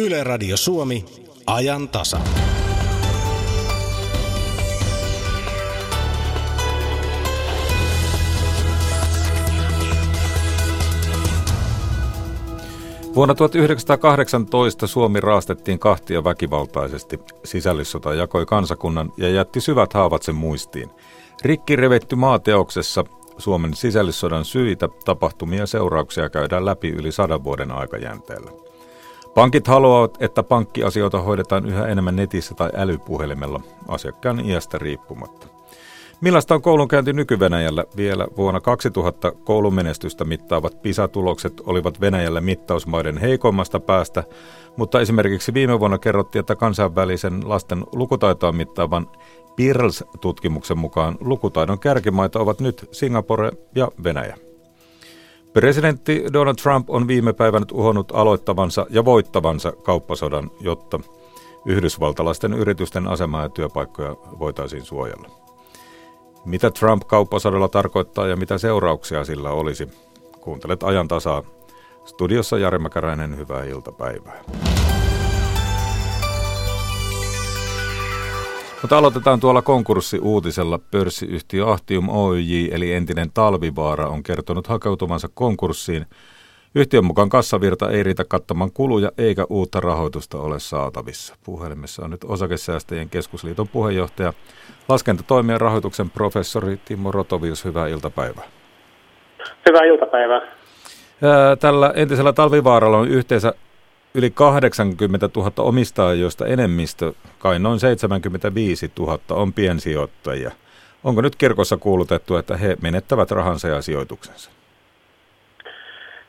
Yle Radio Suomi, ajan tasa. Vuonna 1918 Suomi raastettiin kahtia väkivaltaisesti. Sisällissota jakoi kansakunnan ja jätti syvät haavat sen muistiin. Rikki revetty maateoksessa Suomen sisällissodan syitä, tapahtumia ja seurauksia käydään läpi yli sadan vuoden aikajänteellä. Pankit haluavat, että pankkiasioita hoidetaan yhä enemmän netissä tai älypuhelimella asiakkaan iästä riippumatta. Millaista on koulunkäynti nyky-Venäjällä? Vielä vuonna 2000 koulumenestystä mittaavat PISA-tulokset olivat Venäjällä mittausmaiden heikoimmasta päästä, mutta esimerkiksi viime vuonna kerrottiin, että kansainvälisen lasten lukutaitoa mittaavan PIRLS-tutkimuksen mukaan lukutaidon kärkimaita ovat nyt Singapore ja Venäjä. Presidentti Donald Trump on viime päivänä uhonnut aloittavansa ja voittavansa kauppasodan, jotta yhdysvaltalaisten yritysten asemaa ja työpaikkoja voitaisiin suojella. Mitä Trump kauppasodalla tarkoittaa ja mitä seurauksia sillä olisi? Kuuntelet ajan tasaa. Studiossa Jari Mäkäräinen, hyvää iltapäivää. Mutta aloitetaan tuolla konkurssiuutisella. Pörssiyhtiö Ahtium Oyj eli entinen Talvivaara on kertonut hakeutuvansa konkurssiin. Yhtiön mukaan kassavirta ei riitä kattamaan kuluja eikä uutta rahoitusta ole saatavissa. Puhelimessa on nyt Osakesäästäjien keskusliiton puheenjohtaja, laskentatoimien rahoituksen professori Timo Rotovius. Hyvää iltapäivää. Hyvää iltapäivää. Tällä entisellä Talvivaaralla on yhteensä yli 80 000 omistajaa, joista enemmistö, kai noin 75 000, on piensijoittajia. Onko nyt kirkossa kuulutettu, että he menettävät rahansa ja sijoituksensa?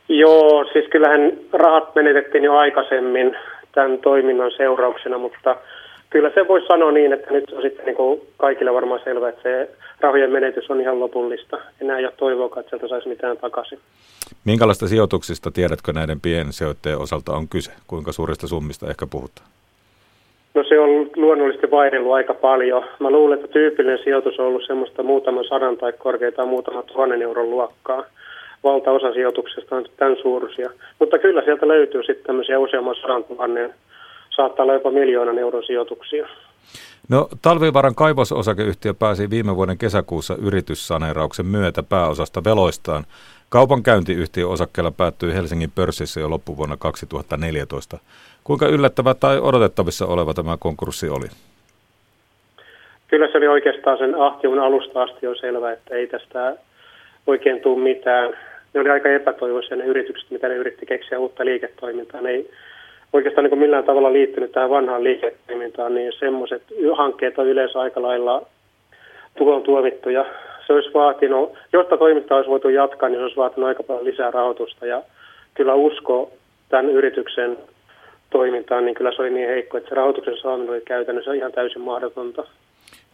Joo, siis kyllähän rahat menetettiin jo aikaisemmin tämän toiminnan seurauksena, mutta kyllä se voisi sanoa niin, että nyt on sitten niin kuin kaikille varmaan selvä, että se rahojen menetys on ihan lopullista. Enää ei ole toivoa, että sieltä saisi mitään takaisin. Minkälaista sijoituksista tiedätkö näiden piensijoittajien osalta on kyse? Kuinka suurista summista ehkä puhutaan? No se on luonnollisesti vaihdellut aika paljon. Mä luulen, että tyypillinen sijoitus on ollut semmoista muutaman sadan tai korkeintaan muutaman tuhannen euron luokkaa. Valtaosa sijoituksesta on tämän suuruisia. Mutta kyllä sieltä löytyy sitten tämmöisiä useamman sadan tuhannen, saattaa olla jopa miljoonan euron sijoituksia. No Talvivaaran kaivososakeyhtiö pääsi viime vuoden kesäkuussa yrityssaneerauksen myötä pääosasta veloistaan Kaupankäyntiyhtiön osakkeella päättyi Helsingin pörssissä jo loppuvuonna 2014. Kuinka yllättävä tai odotettavissa oleva tämä konkurssi oli? Kyllä se oli oikeastaan sen ahtiun alusta asti jo selvä, että ei tästä oikein tule mitään. Ne oli aika epätoivoisia ne yritykset, mitä ne yritti keksiä uutta liiketoimintaa. Ne ei oikeastaan niin millään tavalla liittynyt tähän vanhaan liiketoimintaan, niin semmoiset hankkeet on yleensä aika lailla tuon tuomittuja se olisi vaatinut, jotta toimintaa olisi voitu jatkaa, niin se olisi vaatinut aika paljon lisää rahoitusta. Ja kyllä usko tämän yrityksen toimintaan, niin kyllä se oli niin heikko, että se rahoituksen saaminen oli käytännössä ihan täysin mahdotonta.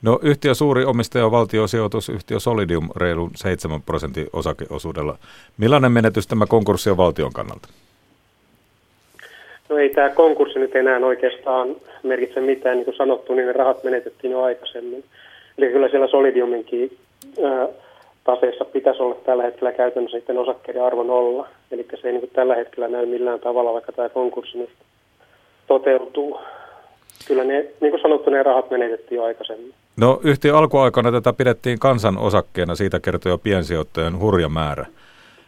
No yhtiö suuri omistaja on valtiosijoitusyhtiö Solidium reilun 7 prosentin osakeosuudella. Millainen menetys tämä konkurssi on valtion kannalta? No ei tämä konkurssi nyt enää oikeastaan merkitse mitään. Niin kuin sanottu, niin ne rahat menetettiin jo aikaisemmin. Eli kyllä siellä Solidiuminkin taseessa pitäisi olla tällä hetkellä käytännössä sitten osakkeiden arvo nolla. Eli se ei niin tällä hetkellä näy millään tavalla, vaikka tämä konkurssi nyt toteutuu. Kyllä ne, niin kuin sanottu, ne rahat menetettiin jo aikaisemmin. No yhtiön alkuaikana tätä pidettiin kansan osakkeena, siitä kertoo jo piensijoittajien hurja määrä.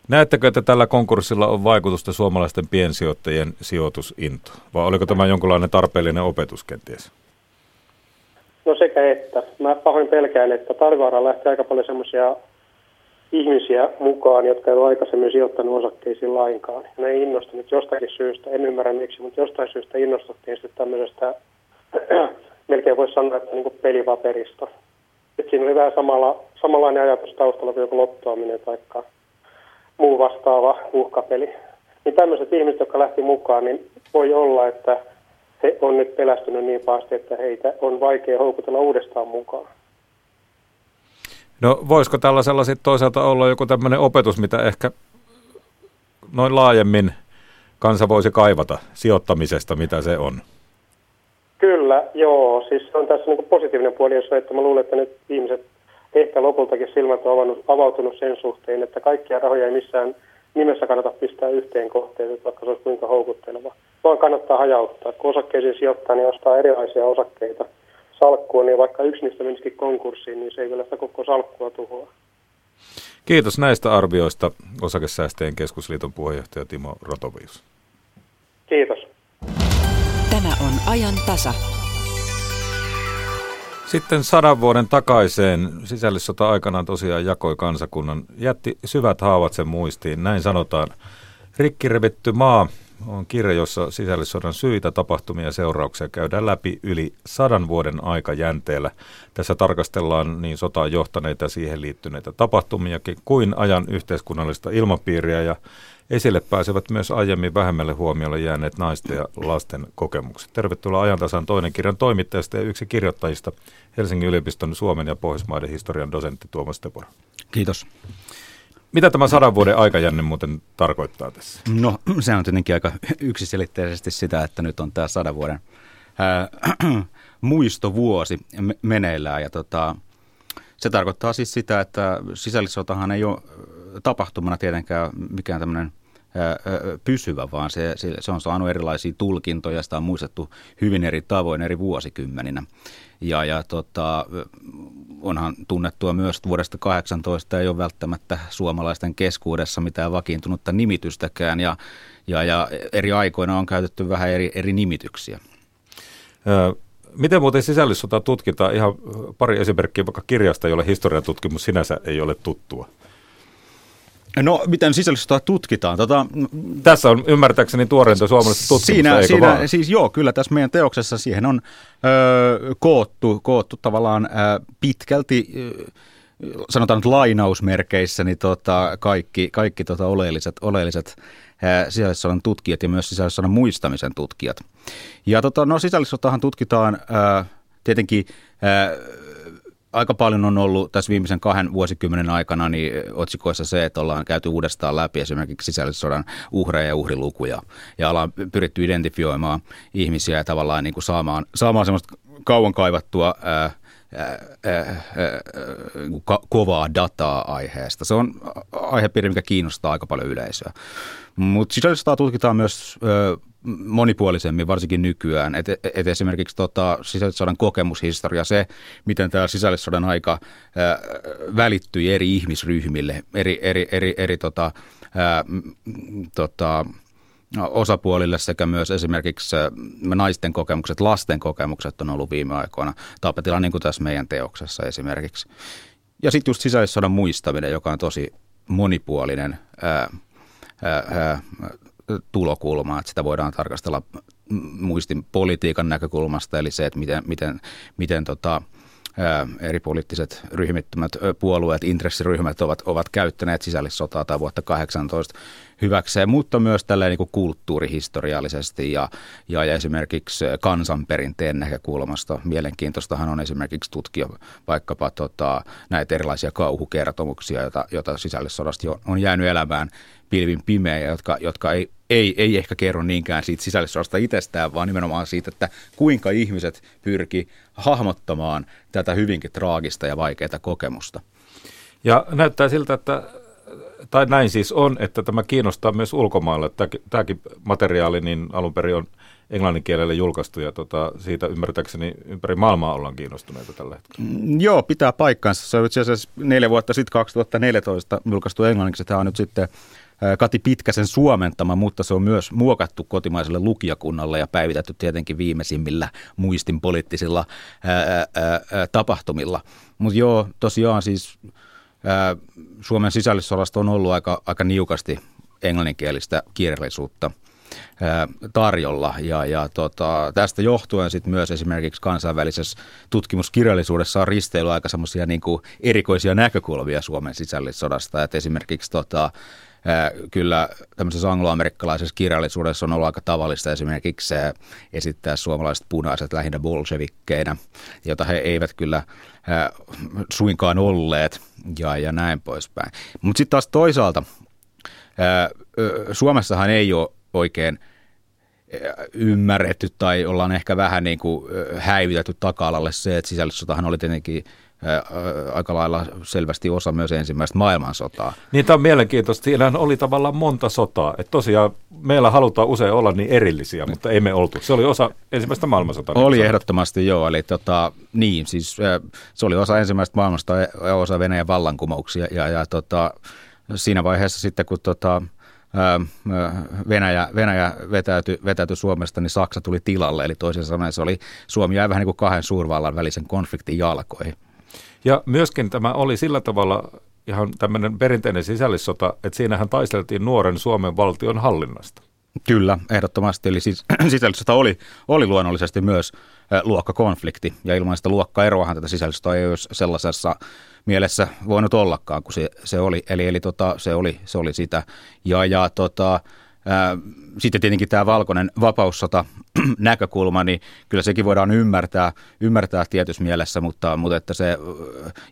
Näettekö, että tällä konkurssilla on vaikutusta suomalaisten piensijoittajien sijoitusinto? Vai oliko tämä jonkinlainen tarpeellinen opetus kenties? No sekä että. Mä pahoin pelkään, että talvivaaraan lähtee aika paljon semmoisia ihmisiä mukaan, jotka eivät ole aikaisemmin sijoittanut osakkeisiin lainkaan. Ja ne ei innostunut jostakin syystä, en ymmärrä miksi, mutta jostain syystä innostuttiin sitten tämmöisestä, melkein voisi sanoa, että niin pelivaperista. Et siinä oli vähän samalla, samanlainen ajatus taustalla kuin joku lottoaminen tai muu vastaava uhkapeli. Niin tämmöiset ihmiset, jotka lähti mukaan, niin voi olla, että he on nyt pelästynyt niin pahasti, että heitä on vaikea houkutella uudestaan mukaan. No voisiko tällaisella sitten toisaalta olla joku tämmöinen opetus, mitä ehkä noin laajemmin kansa voisi kaivata sijoittamisesta, mitä se on? Kyllä, joo. Siis on tässä niin positiivinen puoli, jos että mä luulen, että nyt ihmiset ehkä lopultakin silmät on avannut, avautunut sen suhteen, että kaikkia rahoja ei missään nimessä kannata pistää yhteen kohteeseen, vaikka se olisi kuinka houkutteleva vaan kannattaa hajauttaa. Kun osakkeisiin sijoittaa, niin ostaa erilaisia osakkeita salkkuun, niin vaikka yksi niistä menisikin konkurssiin, niin se ei kyllä sitä koko salkkua tuhoa. Kiitos näistä arvioista Osakesäästäjien keskusliiton puheenjohtaja Timo Rotovius. Kiitos. Tämä on ajan tasa. Sitten sadan vuoden takaiseen sisällissota aikanaan tosiaan jakoi kansakunnan, jätti syvät haavat sen muistiin, näin sanotaan. Rikkirevitty maa on kirja, jossa sisällissodan syitä, tapahtumia ja seurauksia käydään läpi yli sadan vuoden aikajänteellä. Tässä tarkastellaan niin sotaan johtaneita ja siihen liittyneitä tapahtumiakin kuin ajan yhteiskunnallista ilmapiiriä ja esille pääsevät myös aiemmin vähemmälle huomiolle jääneet naisten ja lasten kokemukset. Tervetuloa ajantasan toinen kirjan toimittajasta ja yksi kirjoittajista Helsingin yliopiston Suomen ja Pohjoismaiden historian dosentti Tuomas Tepora. Kiitos. Mitä tämä sadan vuoden aikajänne muuten tarkoittaa tässä? No se on tietenkin aika yksiselitteisesti sitä, että nyt on tämä sadan vuoden ää, muistovuosi meneillään ja tota, se tarkoittaa siis sitä, että sisällissotahan ei ole tapahtumana tietenkään mikään tämmöinen pysyvä, vaan se, se on saanut erilaisia tulkintoja, sitä on muistettu hyvin eri tavoin eri vuosikymmeninä. Ja, ja tota, onhan tunnettua myös, vuodesta 18 ei ole välttämättä suomalaisten keskuudessa mitään vakiintunutta nimitystäkään, ja, ja, ja eri aikoina on käytetty vähän eri, eri nimityksiä. Miten muuten sisällissota tutkitaan? Ihan pari esimerkkiä vaikka kirjasta, jolle historiatutkimus sinänsä ei ole tuttua. No, miten sisällissota tutkitaan? Tota, tässä on ymmärtääkseni tuoreinta suomalaisesta tutkimusta, siinä, eikö siinä, vaan? Siis joo, kyllä tässä meidän teoksessa siihen on ö, koottu, koottu tavallaan ö, pitkälti, ö, sanotaan nyt lainausmerkeissä, niin tota, kaikki, kaikki tota oleelliset, oleelliset sisällissodan tutkijat ja myös sisällissodan muistamisen tutkijat. Ja tota, no, sisällissotahan tutkitaan ö, tietenkin... Ö, aika paljon on ollut tässä viimeisen kahden vuosikymmenen aikana niin otsikoissa se, että ollaan käyty uudestaan läpi esimerkiksi sisällissodan uhreja ja uhrilukuja. Ja ollaan pyritty identifioimaan ihmisiä ja tavallaan niin kuin saamaan, saamaan semmoista kauan kaivattua ää, ää, ää, ko- kovaa dataa aiheesta. Se on aihepiiri, mikä kiinnostaa aika paljon yleisöä. Mutta sisällissotaa tutkitaan myös ö, monipuolisemmin, varsinkin nykyään. Et, et esimerkiksi tota, sisällissodan kokemushistoria, se, miten tämä sisällissodan aika ää, välittyi eri ihmisryhmille, eri, eri, eri, eri tota, ää, tota, osapuolille sekä myös esimerkiksi naisten kokemukset, lasten kokemukset on ollut viime aikoina tapetilla, niin kuin tässä meidän teoksessa esimerkiksi. Ja sitten just sisällissodan muistaminen, joka on tosi monipuolinen ää, ää, tulokulmaa, että sitä voidaan tarkastella muistin politiikan näkökulmasta, eli se, että miten, miten, miten tota, eri poliittiset ryhmittymät, puolueet, intressiryhmät ovat, ovat käyttäneet sisällissotaa tai vuotta 18 hyväkseen, mutta myös tälleen niin kulttuurihistoriallisesti ja, ja, esimerkiksi kansanperinteen näkökulmasta. Mielenkiintoistahan on esimerkiksi tutkia vaikkapa tota, näitä erilaisia kauhukertomuksia, joita, joita sisällissodasta on jäänyt elämään pilvin pimeä, jotka, jotka ei, ei, ei ehkä kerro niinkään siitä sisällissodasta itsestään, vaan nimenomaan siitä, että kuinka ihmiset pyrki hahmottamaan tätä hyvinkin traagista ja vaikeaa kokemusta. Ja näyttää siltä, että tai näin siis on, että tämä kiinnostaa myös ulkomailla. Tämäkin materiaali niin alun perin on englannin kielellä julkaistu ja tota, siitä ymmärtääkseni ympäri maailmaa ollaan kiinnostuneita tällä hetkellä. Mm, joo, pitää paikkansa. Se on itse asiassa neljä vuotta sitten 2014 julkaistu englanniksi. Tämä on nyt sitten Kati Pitkäsen suomentama, mutta se on myös muokattu kotimaiselle lukijakunnalle ja päivitetty tietenkin viimeisimmillä muistin poliittisilla ää, ää, tapahtumilla. Mutta joo, tosiaan siis ää, Suomen sisällissodasta on ollut aika, aika niukasti englanninkielistä kirjallisuutta tarjolla. Ja, ja tota, tästä johtuen sit myös esimerkiksi kansainvälisessä tutkimuskirjallisuudessa on risteily aika niin erikoisia näkökulmia Suomen sisällissodasta. Et esimerkiksi tota, kyllä tämmöisessä angloamerikkalaisessa kirjallisuudessa on ollut aika tavallista esimerkiksi esittää suomalaiset punaiset lähinnä bolshevikkeina, jota he eivät kyllä suinkaan olleet ja, ja näin poispäin. Mutta sitten taas toisaalta Suomessahan ei ole oikein ymmärretty tai ollaan ehkä vähän niin kuin häivytetty taka-alalle se, että sisällissotahan oli tietenkin aika lailla selvästi osa myös ensimmäistä maailmansotaa. Niin tämä on mielenkiintoista. Siinähän oli tavallaan monta sotaa. Että tosiaan meillä halutaan usein olla niin erillisiä, mutta ei me oltu. Se oli osa ensimmäistä maailmansotaa. Oli niin ehdottomasti joo. Eli tota, niin, siis se oli osa ensimmäistä maailmasta ja osa Venäjän vallankumouksia. Ja, ja tota, siinä vaiheessa sitten, kun tota, Venäjä, Venäjä vetäytyi, vetäytyi Suomesta, niin Saksa tuli tilalle. Eli toisin sanoen se oli, Suomi jäi vähän niin kuin kahden suurvallan välisen konfliktin jalkoihin. Ja myöskin tämä oli sillä tavalla ihan tämmöinen perinteinen sisällissota, että siinähän taisteltiin nuoren Suomen valtion hallinnasta. Kyllä, ehdottomasti. Eli siis, sisällissota oli, oli luonnollisesti myös luokkakonflikti, ja ilman sitä luokkaeroahan tätä sisällissotaa ei olisi sellaisessa mielessä voinut ollakaan, kun se, se oli. Eli, eli tota, se, oli, se oli sitä. Ja, ja tota, sitten tietenkin tämä valkoinen vapaussota näkökulma, niin kyllä sekin voidaan ymmärtää, ymmärtää tietyssä mielessä, mutta, mutta että se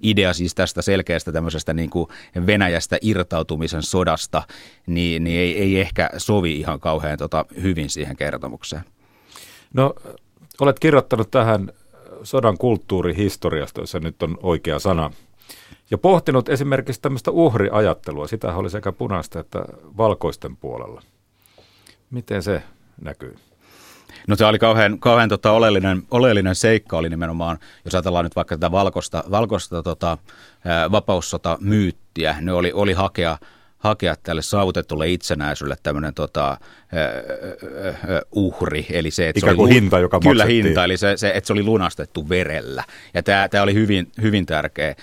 idea siis tästä selkeästä tämmöisestä niin kuin Venäjästä irtautumisen sodasta, niin, niin ei, ei ehkä sovi ihan kauhean tota, hyvin siihen kertomukseen. No, olet kirjoittanut tähän sodan kulttuurihistoriasta, jos se nyt on oikea sana, ja pohtinut esimerkiksi tämmöistä uhriajattelua. Sitä oli sekä punaista että valkoisten puolella. Miten se näkyy? No se oli kauhean, kauhean tota oleellinen, oleellinen seikka oli nimenomaan, jos ajatellaan nyt vaikka tätä valkoista, valkoista tota, vapaussota myyttiä, ne oli, oli hakea, hakea tälle saavutetulle itsenäisyydelle tämmöinen tota, uhri. Eli se, että Ikään kuin se oli, hinta, joka Kyllä maksettiin. hinta, eli se, se, että se oli lunastettu verellä. Ja tämä, tämä oli hyvin, hyvin tärkeä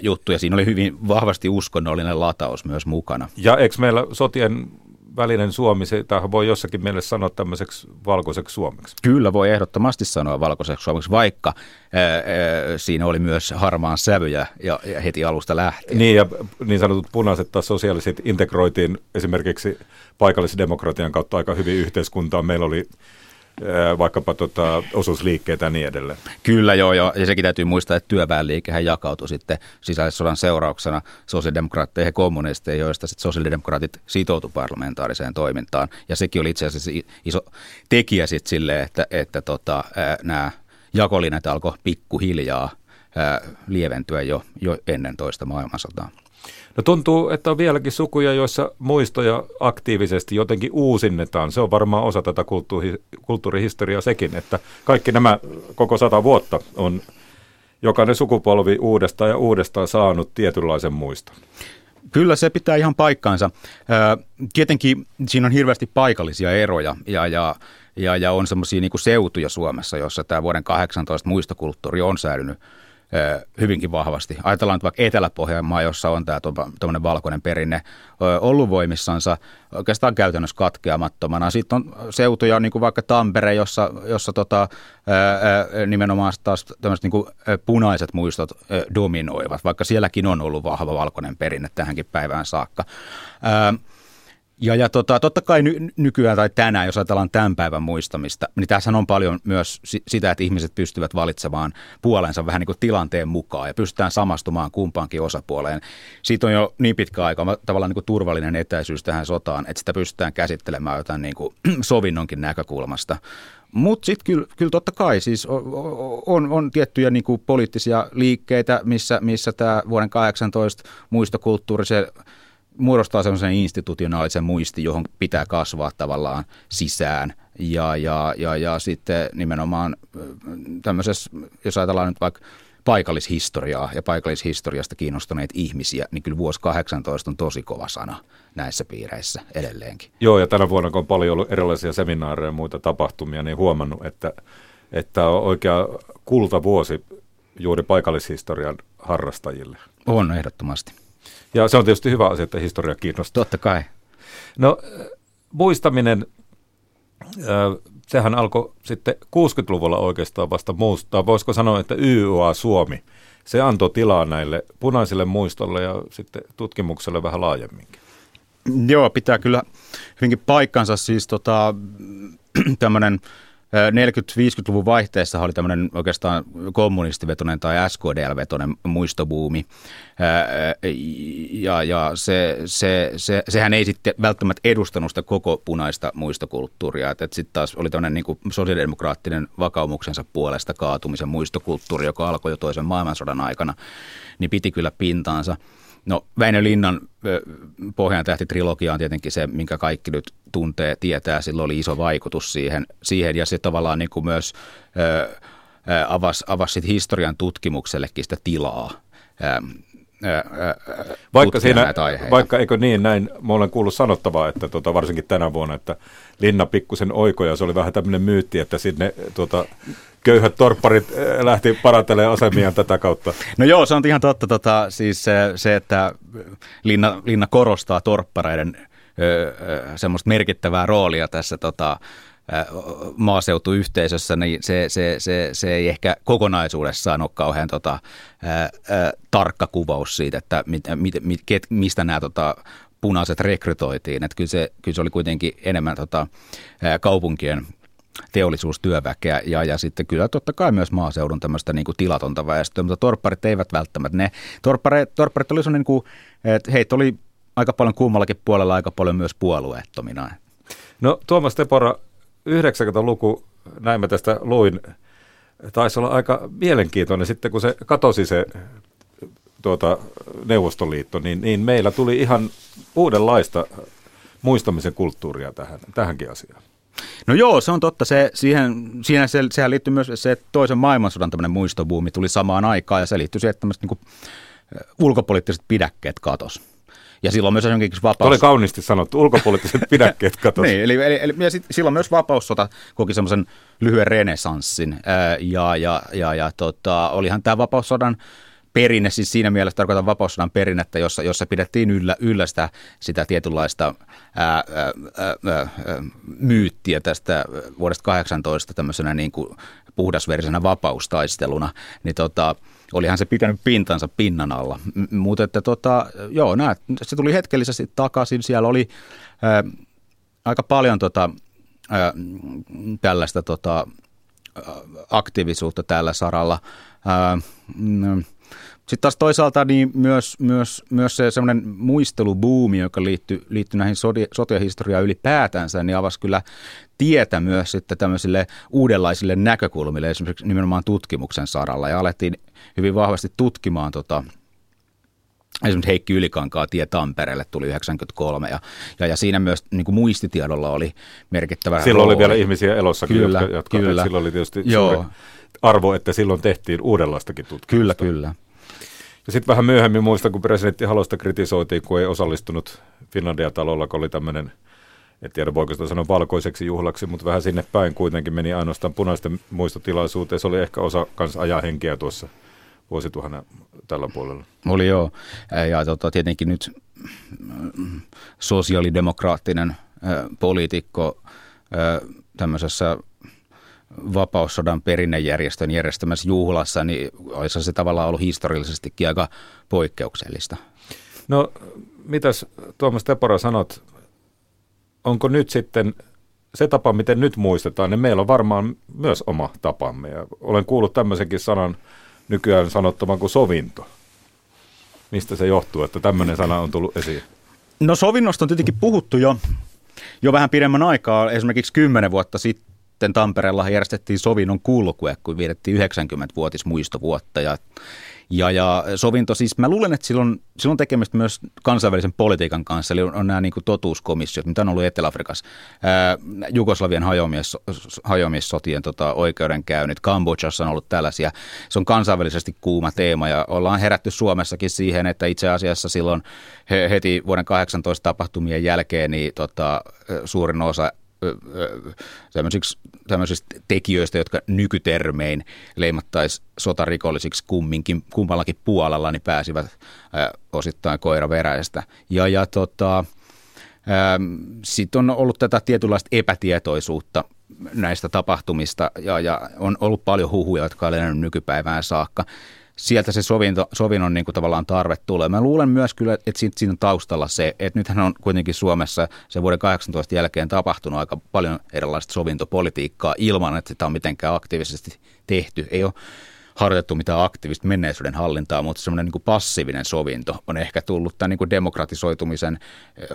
juttu, ja siinä oli hyvin vahvasti uskonnollinen lataus myös mukana. Ja eikö meillä sotien välinen Suomi, se voi jossakin mielessä sanoa tämmöiseksi valkoiseksi suomeksi. Kyllä voi ehdottomasti sanoa valkoiseksi suomeksi, vaikka ää, ää, siinä oli myös harmaan sävyjä ja, ja heti alusta lähtien. Niin ja niin sanotut punaiset taas sosiaaliset integroitiin esimerkiksi paikallisdemokratian kautta aika hyvin yhteiskuntaan. Meillä oli vaikkapa tota, osuusliikkeitä ja niin edelleen. Kyllä joo, joo, ja sekin täytyy muistaa, että työväenliikehän jakautui sitten sisällissodan seurauksena sosiaalidemokraatteihin ja kommunisteihin, joista sitten sosiaalidemokraatit sitoutuivat parlamentaariseen toimintaan. Ja sekin oli itse asiassa iso tekijä sitten sille, että, että tota, nämä jakolinjat alkoi pikkuhiljaa lieventyä jo, jo ennen toista maailmansotaa. No tuntuu, että on vieläkin sukuja, joissa muistoja aktiivisesti jotenkin uusinnetaan. Se on varmaan osa tätä kulttuuri, kulttuurihistoriaa sekin, että kaikki nämä koko sata vuotta on jokainen sukupolvi uudestaan ja uudestaan saanut tietynlaisen muiston. Kyllä se pitää ihan paikkaansa. Tietenkin siinä on hirveästi paikallisia eroja ja, ja, ja, ja on semmoisia niin seutuja Suomessa, jossa tämä vuoden 18 muistokulttuuri on säilynyt hyvinkin vahvasti. Ajatellaan vaikka Etelä-Pohjanmaa, jossa on tämä tuommoinen valkoinen perinne ollut voimissansa oikeastaan käytännössä katkeamattomana. Sitten on seutuja, niin kuin vaikka Tampere, jossa, jossa tota, nimenomaan taas tämmöiset niin punaiset muistot dominoivat, vaikka sielläkin on ollut vahva valkoinen perinne tähänkin päivään saakka. Ja, ja tota, totta kai ny, nykyään tai tänään, jos ajatellaan tämän päivän muistamista, niin tässä on paljon myös sitä, että ihmiset pystyvät valitsemaan puolensa vähän niin kuin tilanteen mukaan ja pystytään samastumaan kumpaankin osapuoleen. Siitä on jo niin pitkä aika tavallaan niin kuin turvallinen etäisyys tähän sotaan, että sitä pystytään käsittelemään jotain niin kuin sovinnonkin näkökulmasta. Mutta sitten kyllä, kyllä totta kai siis on, on tiettyjä niin kuin poliittisia liikkeitä, missä, missä tämä vuoden 18 muistokulttuuri, se muodostaa sellaisen institutionaalisen muisti, johon pitää kasvaa tavallaan sisään. Ja, ja, ja, ja sitten nimenomaan tämmöisessä, jos ajatellaan nyt vaikka paikallishistoriaa ja paikallishistoriasta kiinnostuneita ihmisiä, niin kyllä vuosi 18 on tosi kova sana näissä piireissä edelleenkin. Joo, ja tänä vuonna kun on paljon ollut erilaisia seminaareja ja muita tapahtumia, niin huomannut, että, että on oikea kultavuosi juuri paikallishistorian harrastajille. On ehdottomasti. Ja se on tietysti hyvä asia, että historia kiinnostaa. Totta kai. No muistaminen, sehän alkoi sitten 60-luvulla oikeastaan vasta muistaa. Voisiko sanoa, että YUA Suomi, se antoi tilaa näille punaisille muistolle ja sitten tutkimukselle vähän laajemminkin. Joo, pitää kyllä hyvinkin paikkansa. Siis tota, tämmöinen 40-50-luvun vaihteessa oli tämmöinen oikeastaan kommunistivetoinen tai SKDL-vetoinen muistobuumi. Ja, ja se, se, se, sehän ei sitten välttämättä edustanut sitä koko punaista muistokulttuuria. Että sitten taas oli tämmöinen niin sosiaalidemokraattinen vakaumuksensa puolesta kaatumisen muistokulttuuri, joka alkoi jo toisen maailmansodan aikana, niin piti kyllä pintaansa. No Väinö Linnan Pohjan tähti-trilogia on tietenkin se, minkä kaikki nyt tuntee, tietää. Sillä oli iso vaikutus siihen, siihen ja se tavallaan niin kuin myös ö, avasi, avasi historian tutkimuksellekin sitä tilaa. vaikka, siinä, vaikka eikö niin, näin, mä olen kuullut sanottavaa, että tota, varsinkin tänä vuonna, että Linna pikkusen oikoja, se oli vähän tämmöinen myytti, että sinne tota, köyhät torpparit eh, lähti parantelemaan asemiaan tätä kautta. No joo, se on ihan totta. Tota, siis se, että Linna, Linna korostaa torppareiden semmoista merkittävää roolia tässä tota, maaseutuyhteisössä, niin se, se, se, se ei ehkä kokonaisuudessaan ole kauhean tota, ää, ää, tarkka kuvaus siitä, että mit, mit, mit, ket, mistä nämä tota, punaiset rekrytoitiin. Että kyllä, se, kyllä se oli kuitenkin enemmän tota, kaupunkien teollisuustyöväkeä ja, ja sitten kyllä totta kai myös maaseudun tämmöistä niin tilatonta väestöä, mutta torpparit eivät välttämättä. Ne torpparit, torpparit oli niin kuin, että heitä oli aika paljon kummallakin puolella, aika paljon myös puolueettomina. No Tuomas Tepora, 90-luku, näin mä tästä luin, taisi olla aika mielenkiintoinen sitten, kun se katosi se tuota, Neuvostoliitto, niin, niin meillä tuli ihan uudenlaista muistamisen kulttuuria tähän, tähänkin asiaan. No joo, se on totta. Se, siihen, siihen se, sehän liittyy myös se, että toisen maailmansodan tämmöinen muistobuumi tuli samaan aikaan ja se liittyy siihen, että tämmöiset niin kuin, ulkopoliittiset pidäkkeet katos. Ja silloin myös esimerkiksi vapaus... oli kauniisti sanottu, ulkopoliittiset pidäkkeet katos. niin, eli, eli, eli, ja sit, silloin myös vapaussota koki semmoisen lyhyen renesanssin. Ää, ja, ja, ja, ja tota, olihan tämä vapaussodan perinne, siis siinä mielessä tarkoitan vapaussodan perinnettä, jossa, jossa pidettiin yllä, yllä sitä, sitä tietynlaista ää, ää, ää, myyttiä tästä vuodesta 18 tämmöisenä niin kuin puhdasverisenä vapaustaisteluna, niin tota, olihan se pitänyt pintansa pinnan alla. M- mutta että tota, joo, nää, se tuli hetkellisesti takaisin, siellä oli ää, aika paljon tota, ää, tällaista tota, aktiivisuutta tällä saralla. Ää, mm, sitten taas toisaalta niin myös, myös, myös se semmoinen muistelubuumi, joka liittyy, liittyy näihin sotiahistoriaan ylipäätänsä, niin avasi kyllä tietä myös sitten tämmöisille uudenlaisille näkökulmille, esimerkiksi nimenomaan tutkimuksen saralla. Ja alettiin hyvin vahvasti tutkimaan tota, Esimerkiksi Heikki Ylikankaa tie Tampereelle tuli 93 ja, ja, ja siinä myös niin kuin muistitiedolla oli merkittävä Silloin rooli. oli vielä ihmisiä elossakin, kyllä, jotka, jotka kyllä. silloin oli tietysti Joo. suuri arvo, että silloin tehtiin uudenlaistakin tutkimusta. Kyllä, kyllä. Ja sitten vähän myöhemmin muistan, kun presidentti Halosta kritisoitiin, kun ei osallistunut Finlandia-talolla, kun oli tämmöinen, en tiedä voiko sitä sanoa valkoiseksi juhlaksi, mutta vähän sinne päin kuitenkin meni ainoastaan punaisten muistotilaisuuteen. Se oli ehkä osa kans ajaa henkeä tuossa vuosituhannen tällä puolella. Oli joo. Ja tota, tietenkin nyt mm, sosiaalidemokraattinen poliitikko tämmöisessä vapaussodan perinnejärjestön järjestämässä juhlassa, niin olisi se tavallaan ollut historiallisestikin aika poikkeuksellista. No, mitäs Tuomas Tepora sanot, onko nyt sitten se tapa, miten nyt muistetaan, niin meillä on varmaan myös oma tapamme. Ja olen kuullut tämmöisenkin sanan nykyään sanottavan kuin sovinto. Mistä se johtuu, että tämmöinen sana on tullut esiin? No sovinnosta on tietenkin puhuttu jo, jo vähän pidemmän aikaa, esimerkiksi kymmenen vuotta sitten sitten Tampereella järjestettiin sovinnon kulkue, kun vietettiin 90-vuotismuistovuotta ja ja, ja sovinto, siis mä luulen, että silloin, silloin tekemistä myös kansainvälisen politiikan kanssa, eli on, on nämä niin kuin totuuskomissiot, mitä on ollut Etelä-Afrikassa, ää, Jugoslavian hajoamies, hajoamiessotien tota, oikeudenkäynnit, Kambodžassa on ollut tällaisia. Se on kansainvälisesti kuuma teema ja ollaan herätty Suomessakin siihen, että itse asiassa silloin he, heti vuoden 18 tapahtumien jälkeen niin tota, suurin osa tämmöisistä tekijöistä, jotka nykytermein leimattaisi sotarikollisiksi kumminkin, kummallakin puolella, niin pääsivät ää, osittain koiraveräistä. Ja, ja tota, sitten on ollut tätä tietynlaista epätietoisuutta näistä tapahtumista ja, ja on ollut paljon huhuja, jotka on nykypäivään saakka. Sieltä se sovinto, sovinnon niin kuin tavallaan tarve tulee. Mä luulen myös kyllä, että siinä, siinä on taustalla se, että nythän on kuitenkin Suomessa se vuoden 18 jälkeen tapahtunut aika paljon erilaista sovintopolitiikkaa ilman, että sitä on mitenkään aktiivisesti tehty. Ei ole harjoitettu mitään aktiivista menneisyyden hallintaa, mutta semmoinen niin passiivinen sovinto on ehkä tullut tämän niin kuin demokratisoitumisen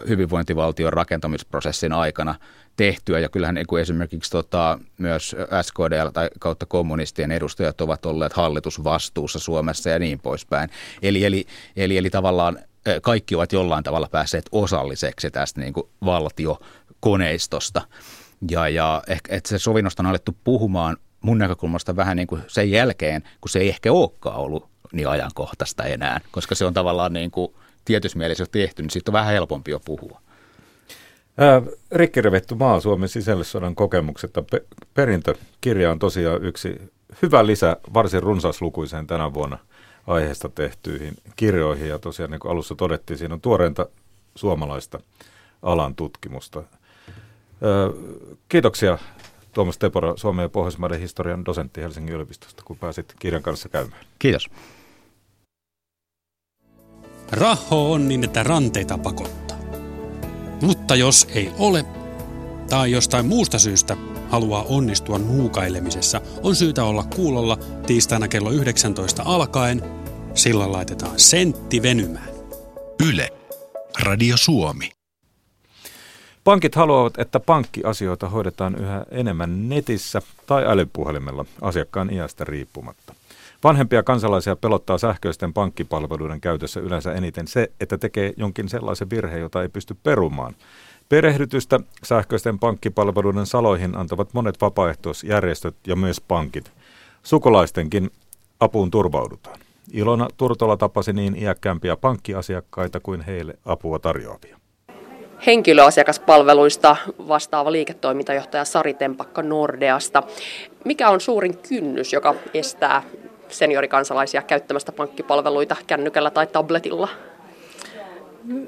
hyvinvointivaltion rakentamisprosessin aikana tehtyä. Ja kyllähän niin kuin esimerkiksi tota, myös SKDL tai kautta kommunistien edustajat ovat olleet hallitusvastuussa Suomessa ja niin poispäin. Eli, eli, eli, eli tavallaan kaikki ovat jollain tavalla päässeet osalliseksi tästä niin kuin valtiokoneistosta. Ja, ja ehkä, että se sovinnosta on alettu puhumaan mun näkökulmasta vähän niin kuin sen jälkeen, kun se ei ehkä olekaan ollut niin ajankohtaista enää, koska se on tavallaan niin kuin tietyssä mielessä tehty, niin siitä on vähän helpompi jo puhua. Rikkirevetty maa Suomen sisällissodan kokemukset. Pe- perintökirja on tosiaan yksi hyvä lisä varsin runsaslukuiseen tänä vuonna aiheesta tehtyihin kirjoihin. Ja tosiaan niin kuin alussa todettiin, siinä on tuoreinta suomalaista alan tutkimusta. Kiitoksia Tuomas Tepora, Suomen ja Pohjoismaiden historian dosentti Helsingin yliopistosta, kun pääsit kirjan kanssa käymään. Kiitos. Raho on niin, että ranteita pakottaa. Mutta jos ei ole, tai jostain muusta syystä haluaa onnistua nuukailemisessa, on syytä olla kuulolla tiistaina kello 19 alkaen. Silloin laitetaan sentti venymään. Yle. Radio Suomi. Pankit haluavat, että pankkiasioita hoidetaan yhä enemmän netissä tai älypuhelimella asiakkaan iästä riippumatta. Vanhempia kansalaisia pelottaa sähköisten pankkipalveluiden käytössä yleensä eniten se, että tekee jonkin sellaisen virheen, jota ei pysty perumaan. Perehdytystä sähköisten pankkipalveluiden saloihin antavat monet vapaaehtoisjärjestöt ja myös pankit. Sukulaistenkin apuun turvaudutaan. Ilona Turtola tapasi niin iäkkäämpiä pankkiasiakkaita kuin heille apua tarjoavia henkilöasiakaspalveluista vastaava liiketoimintajohtaja Sari Tempakka Nordeasta. Mikä on suurin kynnys, joka estää seniorikansalaisia käyttämästä pankkipalveluita kännykällä tai tabletilla?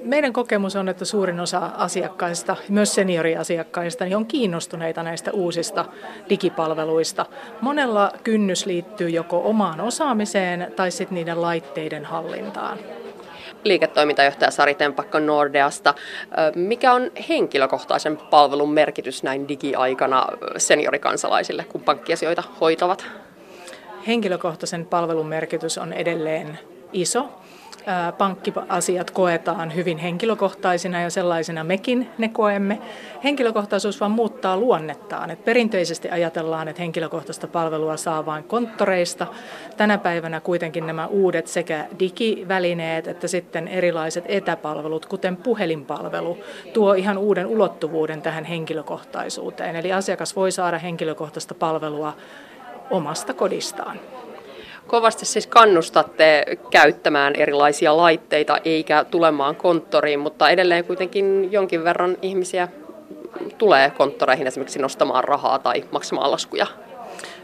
Meidän kokemus on, että suurin osa asiakkaista, myös senioriasiakkaista, niin on kiinnostuneita näistä uusista digipalveluista. Monella kynnys liittyy joko omaan osaamiseen tai sitten niiden laitteiden hallintaan liiketoimintajohtaja Sari Tempakko Nordeasta. Mikä on henkilökohtaisen palvelun merkitys näin digiaikana seniorikansalaisille, kun pankkiasioita hoitavat? Henkilökohtaisen palvelun merkitys on edelleen iso pankkiasiat koetaan hyvin henkilökohtaisina ja sellaisina mekin ne koemme. Henkilökohtaisuus vaan muuttaa luonnettaan. Et perinteisesti ajatellaan, että henkilökohtaista palvelua saa vain konttoreista. Tänä päivänä kuitenkin nämä uudet sekä digivälineet että sitten erilaiset etäpalvelut, kuten puhelinpalvelu, tuo ihan uuden ulottuvuuden tähän henkilökohtaisuuteen. Eli asiakas voi saada henkilökohtaista palvelua omasta kodistaan. Kovasti siis kannustatte käyttämään erilaisia laitteita eikä tulemaan konttoriin, mutta edelleen kuitenkin jonkin verran ihmisiä tulee konttoreihin esimerkiksi nostamaan rahaa tai maksamaan laskuja.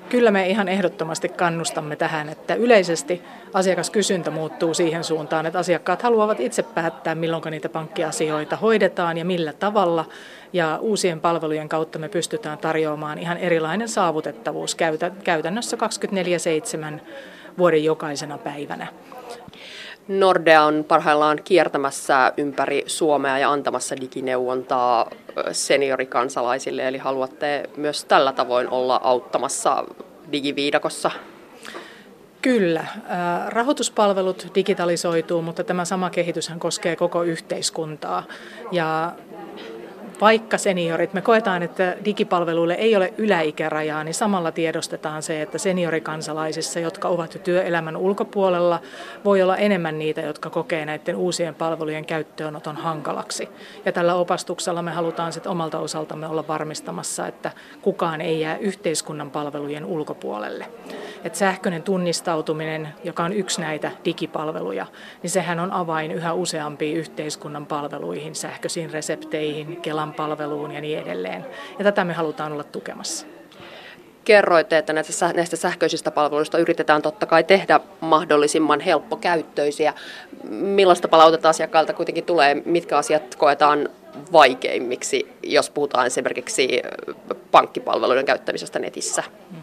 Kyllä me ihan ehdottomasti kannustamme tähän, että yleisesti asiakaskysyntä muuttuu siihen suuntaan, että asiakkaat haluavat itse päättää, milloin niitä pankkiasioita hoidetaan ja millä tavalla. Ja uusien palvelujen kautta me pystytään tarjoamaan ihan erilainen saavutettavuus käytännössä 24-7 vuoden jokaisena päivänä. Nordea on parhaillaan kiertämässä ympäri Suomea ja antamassa digineuvontaa seniorikansalaisille, eli haluatte myös tällä tavoin olla auttamassa digiviidakossa Kyllä. Rahoituspalvelut digitalisoituu, mutta tämä sama kehityshän koskee koko yhteiskuntaa. Ja vaikka seniorit, me koetaan, että digipalveluille ei ole yläikärajaa, niin samalla tiedostetaan se, että seniorikansalaisissa, jotka ovat jo työelämän ulkopuolella, voi olla enemmän niitä, jotka kokee näiden uusien palvelujen käyttöönoton hankalaksi. Ja tällä opastuksella me halutaan sitten omalta osaltamme olla varmistamassa, että kukaan ei jää yhteiskunnan palvelujen ulkopuolelle. Et sähköinen tunnistautuminen, joka on yksi näitä digipalveluja, niin sehän on avain yhä useampiin yhteiskunnan palveluihin, sähköisiin resepteihin, Kelan palveluun ja niin edelleen. Ja tätä me halutaan olla tukemassa. Kerroitte, että näistä, näistä sähköisistä palveluista yritetään totta kai tehdä mahdollisimman helppokäyttöisiä. Millaista palautetta asiakkailta kuitenkin tulee? Mitkä asiat koetaan vaikeimmiksi, jos puhutaan esimerkiksi pankkipalveluiden käyttämisestä netissä? Hmm.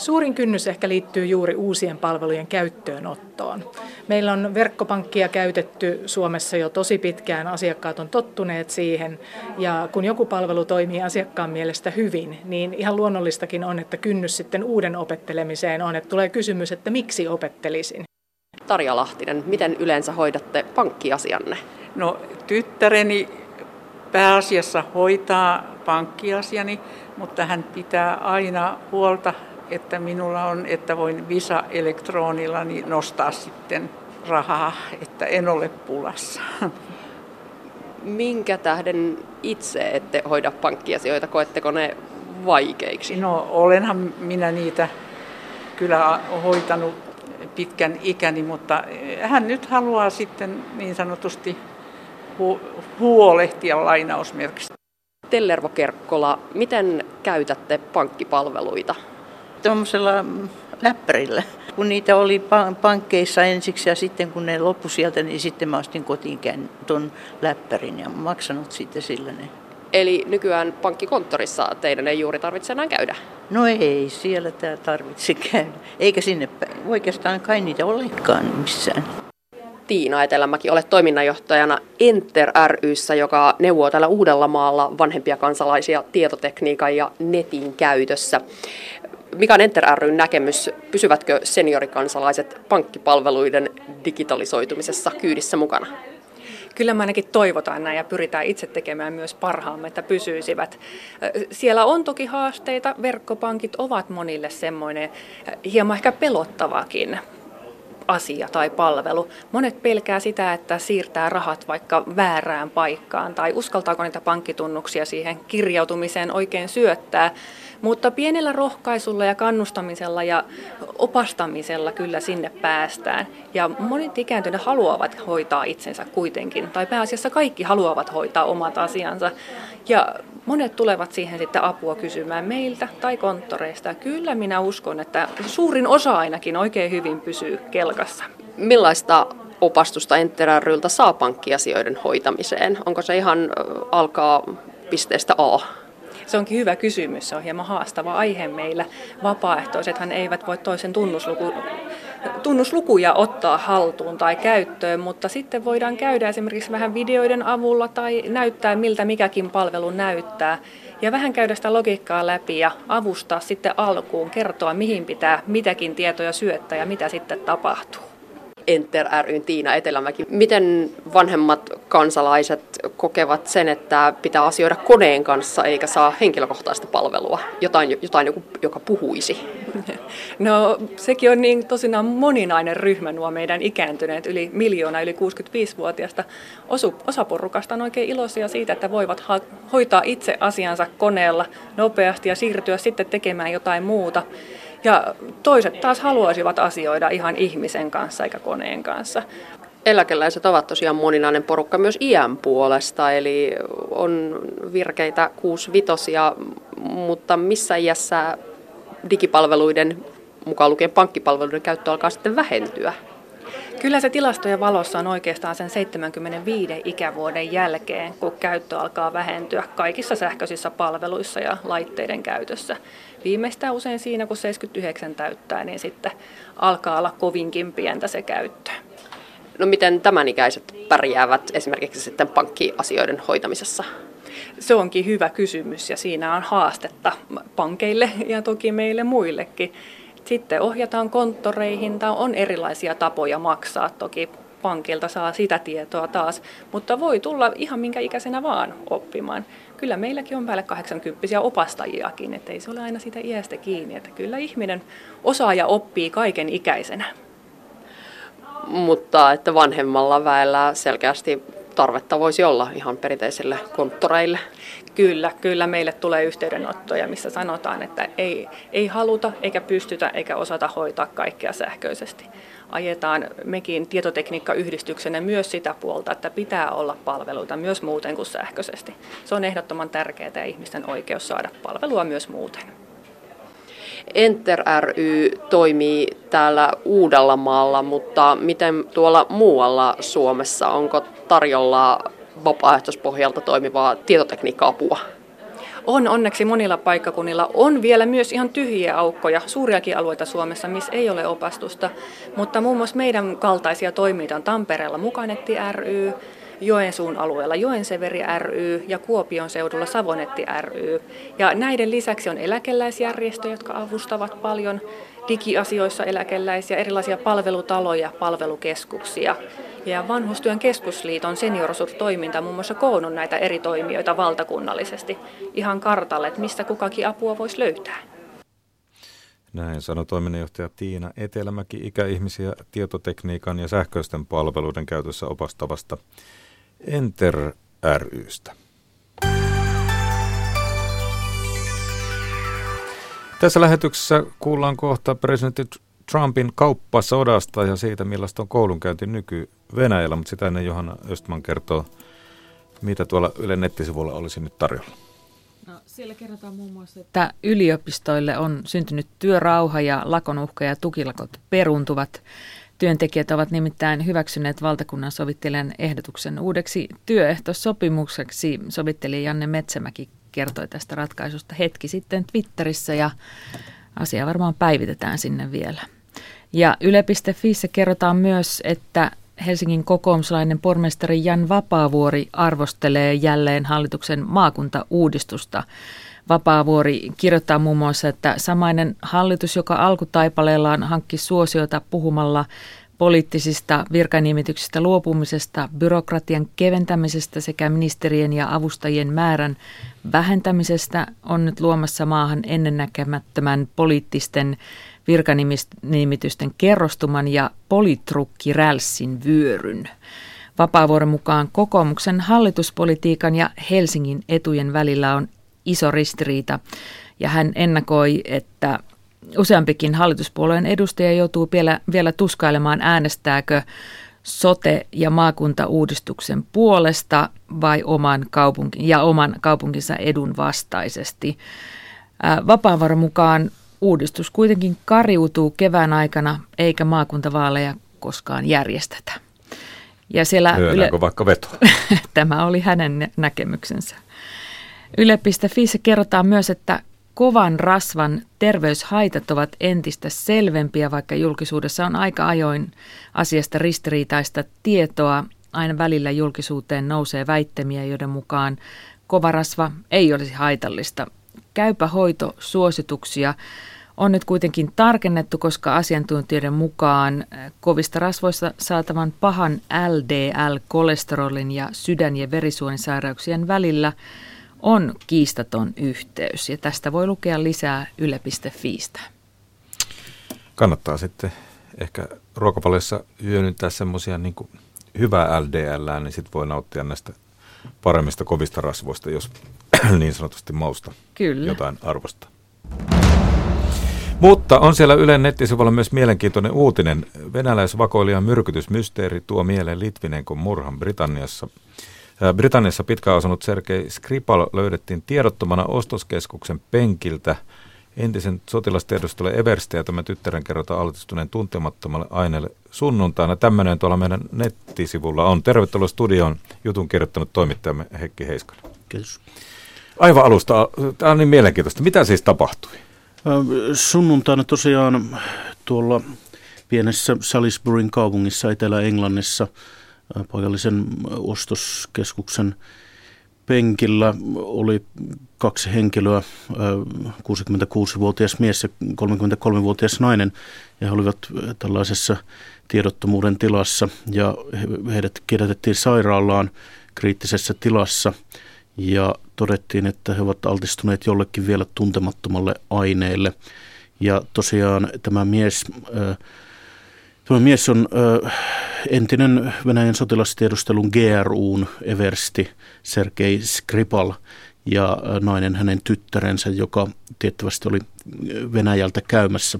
Suurin kynnys ehkä liittyy juuri uusien palvelujen käyttöönottoon. Meillä on verkkopankkia käytetty Suomessa jo tosi pitkään, asiakkaat on tottuneet siihen ja kun joku palvelu toimii asiakkaan mielestä hyvin, niin ihan luonnollistakin on, että kynnys sitten uuden opettelemiseen on, että tulee kysymys, että miksi opettelisin. Tarja Lahtinen, miten yleensä hoidatte pankkiasianne? No tyttäreni pääasiassa hoitaa pankkiasiani, mutta hän pitää aina huolta, että minulla on, että voin Visa-elektronilla nostaa sitten rahaa, että en ole pulassa. Minkä tähden itse ette hoida pankkiasioita? Koetteko ne vaikeiksi? No olenhan minä niitä kyllä hoitanut pitkän ikäni, mutta hän nyt haluaa sitten niin sanotusti hu- huolehtia lainausmerkistä. Tellervo Kerkkola, miten käytätte pankkipalveluita? Tuollaisella läppärillä. Kun niitä oli pankkeissa ensiksi ja sitten kun ne loppu sieltä, niin sitten mä ostin kotiin tuon läppärin ja maksanut sitten sillä ne. Eli nykyään pankkikonttorissa teidän ei juuri tarvitse enää käydä? No ei, siellä tämä tarvitse käydä. Eikä sinne oikeastaan kai niitä olekaan missään. Tiina Etelämäki, olet toiminnanjohtajana Enter ryssä, joka neuvoo täällä Uudellamaalla vanhempia kansalaisia tietotekniikan ja netin käytössä. Mikä on Enter ryn näkemys? Pysyvätkö seniorikansalaiset pankkipalveluiden digitalisoitumisessa kyydissä mukana? Kyllä me ainakin toivotaan näin ja pyritään itse tekemään myös parhaamme, että pysyisivät. Siellä on toki haasteita. Verkkopankit ovat monille semmoinen hieman ehkä pelottavakin asia tai palvelu. Monet pelkää sitä, että siirtää rahat vaikka väärään paikkaan tai uskaltaako niitä pankkitunnuksia siihen kirjautumiseen oikein syöttää. Mutta pienellä rohkaisulla ja kannustamisella ja opastamisella kyllä sinne päästään. Ja monet ikääntyneet haluavat hoitaa itsensä kuitenkin, tai pääasiassa kaikki haluavat hoitaa omat asiansa. Ja monet tulevat siihen sitten apua kysymään meiltä tai konttoreista. Kyllä minä uskon, että suurin osa ainakin oikein hyvin pysyy kelkassa. Millaista opastusta Enterarylta saa pankkiasioiden hoitamiseen? Onko se ihan alkaa pisteestä A? Se onkin hyvä kysymys. Se on hieman haastava aihe meillä. Vapaaehtoisethan eivät voi toisen tunnusluku, tunnuslukuja ottaa haltuun tai käyttöön, mutta sitten voidaan käydä esimerkiksi vähän videoiden avulla tai näyttää, miltä mikäkin palvelu näyttää. Ja vähän käydä sitä logiikkaa läpi ja avustaa sitten alkuun, kertoa mihin pitää mitäkin tietoja syöttää ja mitä sitten tapahtuu. Enter ryn Tiina Etelämäki. Miten vanhemmat kansalaiset kokevat sen, että pitää asioida koneen kanssa eikä saa henkilökohtaista palvelua, jotain, jotain joku, joka puhuisi? No sekin on niin tosinaan moninainen ryhmä nuo meidän ikääntyneet, yli miljoona yli 65-vuotiaista. Osu, osa porukasta on oikein iloisia siitä, että voivat ha- hoitaa itse asiansa koneella nopeasti ja siirtyä sitten tekemään jotain muuta. Ja toiset taas haluaisivat asioida ihan ihmisen kanssa eikä koneen kanssa. Eläkeläiset ovat tosiaan moninainen porukka myös iän puolesta, eli on virkeitä 65 mutta missä iässä digipalveluiden, mukaan lukien pankkipalveluiden käyttö alkaa sitten vähentyä? Kyllä se tilastojen valossa on oikeastaan sen 75 ikävuoden jälkeen, kun käyttö alkaa vähentyä kaikissa sähköisissä palveluissa ja laitteiden käytössä. Viimeistään usein siinä, kun 79 täyttää, niin sitten alkaa olla kovinkin pientä se käyttö. No miten tämän ikäiset pärjäävät esimerkiksi sitten pankkiasioiden hoitamisessa? Se onkin hyvä kysymys ja siinä on haastetta pankeille ja toki meille muillekin. Sitten ohjataan konttoreihin tai on erilaisia tapoja maksaa. Toki pankilta saa sitä tietoa taas, mutta voi tulla ihan minkä ikäisenä vaan oppimaan. Kyllä meilläkin on päälle 80 opastajiakin, että ei se ole aina sitä iästä kiinni, että kyllä ihminen osaa ja oppii kaiken ikäisenä. Mutta että vanhemmalla väellä selkeästi tarvetta voisi olla ihan perinteisille konttoreille. Kyllä, kyllä meille tulee yhteydenottoja, missä sanotaan, että ei, ei haluta eikä pystytä eikä osata hoitaa kaikkea sähköisesti. Ajetaan mekin tietotekniikkayhdistyksenä myös sitä puolta, että pitää olla palveluita myös muuten kuin sähköisesti. Se on ehdottoman tärkeää ja ihmisten oikeus saada palvelua myös muuten. Enter ry toimii täällä Uudellamaalla, mutta miten tuolla muualla Suomessa, onko tarjolla vapaaehtoispohjalta toimivaa tietotekniikka-apua? On onneksi monilla paikkakunnilla. On vielä myös ihan tyhjiä aukkoja, suuriakin alueita Suomessa, missä ei ole opastusta. Mutta muun muassa meidän kaltaisia toimijoita on Tampereella Mukanetti ry, Joensuun alueella Joenseveri ry ja Kuopion seudulla Savonetti ry. Ja näiden lisäksi on eläkeläisjärjestöjä, jotka avustavat paljon digiasioissa eläkeläisiä, erilaisia palvelutaloja, palvelukeskuksia. Ja Vanhustyön keskusliiton seniorisuustoiminta muun muassa koonnut näitä eri toimijoita valtakunnallisesti ihan kartalle, että mistä kukakin apua voisi löytää. Näin sanoi toiminnanjohtaja Tiina Etelämäki ikäihmisiä tietotekniikan ja sähköisten palveluiden käytössä opastavasta Enter rystä. Tässä lähetyksessä kuullaan kohta presidentti Trumpin kauppasodasta ja siitä, millaista on koulunkäynti nyky-Venäjällä, mutta sitä ennen Johanna Östman kertoo, mitä tuolla Yle nettisivulla olisi nyt tarjolla. No, siellä kerrotaan muun muassa, että yliopistoille on syntynyt työrauha ja lakonuhka ja tukilakot peruntuvat. Työntekijät ovat nimittäin hyväksyneet valtakunnan sovittelijan ehdotuksen uudeksi työehtosopimukseksi. Sovittelija Janne Metsämäki kertoi tästä ratkaisusta hetki sitten Twitterissä ja asia varmaan päivitetään sinne vielä. Ja Yle.fissä kerrotaan myös, että Helsingin kokoomuslainen pormestari Jan Vapaavuori arvostelee jälleen hallituksen maakuntauudistusta. Vapaavuori kirjoittaa muun muassa, että samainen hallitus, joka alkutaipaleellaan hankki suosiota puhumalla poliittisista virkanimityksistä luopumisesta, byrokratian keventämisestä sekä ministerien ja avustajien määrän vähentämisestä, on nyt luomassa maahan ennennäkemättömän poliittisten virkanimitysten kerrostuman ja politrukki-rälssin vyöryn. Vapaavuoren mukaan kokoomuksen hallituspolitiikan ja Helsingin etujen välillä on iso ristiriita, ja hän ennakoi, että useampikin hallituspuolueen edustaja joutuu vielä, vielä tuskailemaan äänestääkö sote- ja maakuntauudistuksen puolesta vai oman kaupunki- ja oman kaupunkinsa edun vastaisesti. Vapaavuoren mukaan Uudistus kuitenkin kariutuu kevään aikana, eikä maakuntavaaleja koskaan järjestetä. Ja siellä Yle... vaikka veto? Tämä oli hänen näkemyksensä. Yle.fi kerrotaan myös, että kovan rasvan terveyshaitat ovat entistä selvempiä, vaikka julkisuudessa on aika ajoin asiasta ristiriitaista tietoa. Aina välillä julkisuuteen nousee väittämiä, joiden mukaan kovarasva ei olisi haitallista. Käypä hoito suosituksia on nyt kuitenkin tarkennettu, koska asiantuntijoiden mukaan äh, kovista rasvoista saatavan pahan LDL-kolesterolin ja sydän- ja verisuonisairauksien välillä on kiistaton yhteys. Ja tästä voi lukea lisää yle.fiistä. Kannattaa sitten ehkä ruokavaliossa hyödyntää semmoisia niin hyvää LDL, niin sitten voi nauttia näistä paremmista kovista rasvoista, jos niin sanotusti mausta Kyllä. jotain arvosta. Mutta on siellä Ylen nettisivulla myös mielenkiintoinen uutinen. Venäläisvakoilijan myrkytysmysteeri tuo mieleen Litvinenkon murhan Britanniassa. Britanniassa pitkään asunut Sergei Skripal löydettiin tiedottomana ostoskeskuksen penkiltä. Entisen sotilastiedustelu Eversti ja tämän tyttären kerrotaan altistuneen tuntemattomalle aineelle sunnuntaina. Tämmöinen tuolla meidän nettisivulla on. Tervetuloa studioon jutun kirjoittanut toimittajamme Heikki Heiskanen. Kiitos. Aivan alusta. Tämä on niin mielenkiintoista. Mitä siis tapahtui? Sunnuntaina tosiaan tuolla pienessä Salisburyn kaupungissa Etelä-Englannissa paikallisen ostoskeskuksen penkillä oli kaksi henkilöä, 66-vuotias mies ja 33-vuotias nainen, ja he olivat tällaisessa tiedottomuuden tilassa, ja heidät kirjoitettiin sairaalaan kriittisessä tilassa – ja todettiin, että he ovat altistuneet jollekin vielä tuntemattomalle aineelle. Ja tosiaan tämä mies, tämä mies on entinen Venäjän sotilastiedustelun GRUn eversti Sergei Skripal ja nainen hänen tyttärensä, joka tiettävästi oli Venäjältä käymässä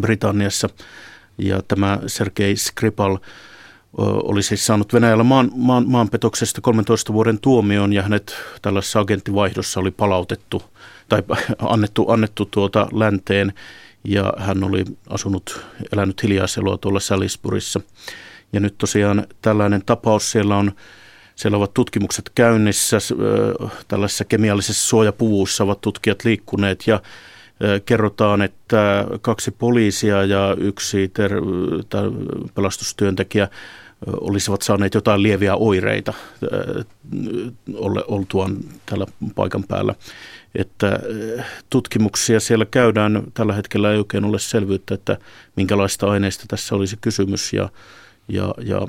Britanniassa. Ja tämä Sergei Skripal oli siis saanut Venäjällä maan, maan, maanpetoksesta 13 vuoden tuomion ja hänet tällaisessa agenttivaihdossa oli palautettu tai annettu, annettu tuota länteen ja hän oli asunut, elänyt hiljaiselua tuolla Salisburyssa. Ja nyt tosiaan tällainen tapaus siellä on siellä ovat tutkimukset käynnissä, tällaisissa kemiallisissa suojapuvuissa ovat tutkijat liikkuneet ja kerrotaan, että kaksi poliisia ja yksi ter- pelastustyöntekijä olisivat saaneet jotain lieviä oireita oltuaan tällä paikan päällä. Että tutkimuksia siellä käydään, tällä hetkellä ei oikein ole selvyyttä, että minkälaista aineista tässä olisi kysymys ja, ja, ja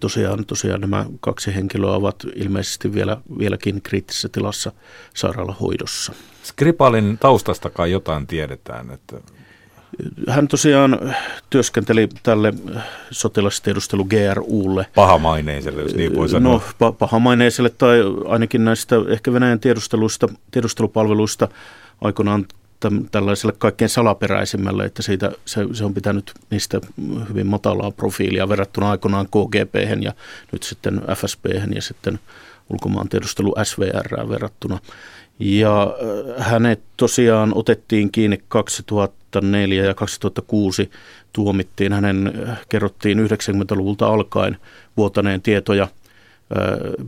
Tosiaan, tosiaan nämä kaksi henkilöä ovat ilmeisesti vielä, vieläkin kriittisessä tilassa sairaalahoidossa. Skripalin taustastakaan jotain tiedetään. Että... Hän tosiaan työskenteli tälle sotilastiedustelu GRUlle. Pahamaineiselle, jos niin voi sanoa. No, pa- pahamaineiselle tai ainakin näistä ehkä Venäjän tiedusteluista, tiedustelupalveluista aikoinaan tällaiselle kaikkein salaperäisimmälle, että siitä, se, se on pitänyt niistä hyvin matalaa profiilia verrattuna aikoinaan KGP ja nyt sitten FSB ja sitten ulkomaan tiedustelu SVR verrattuna. Ja äh, hänet tosiaan otettiin kiinni 2004 ja 2006 tuomittiin. Hänen äh, kerrottiin 90-luvulta alkaen vuotaneen tietoja –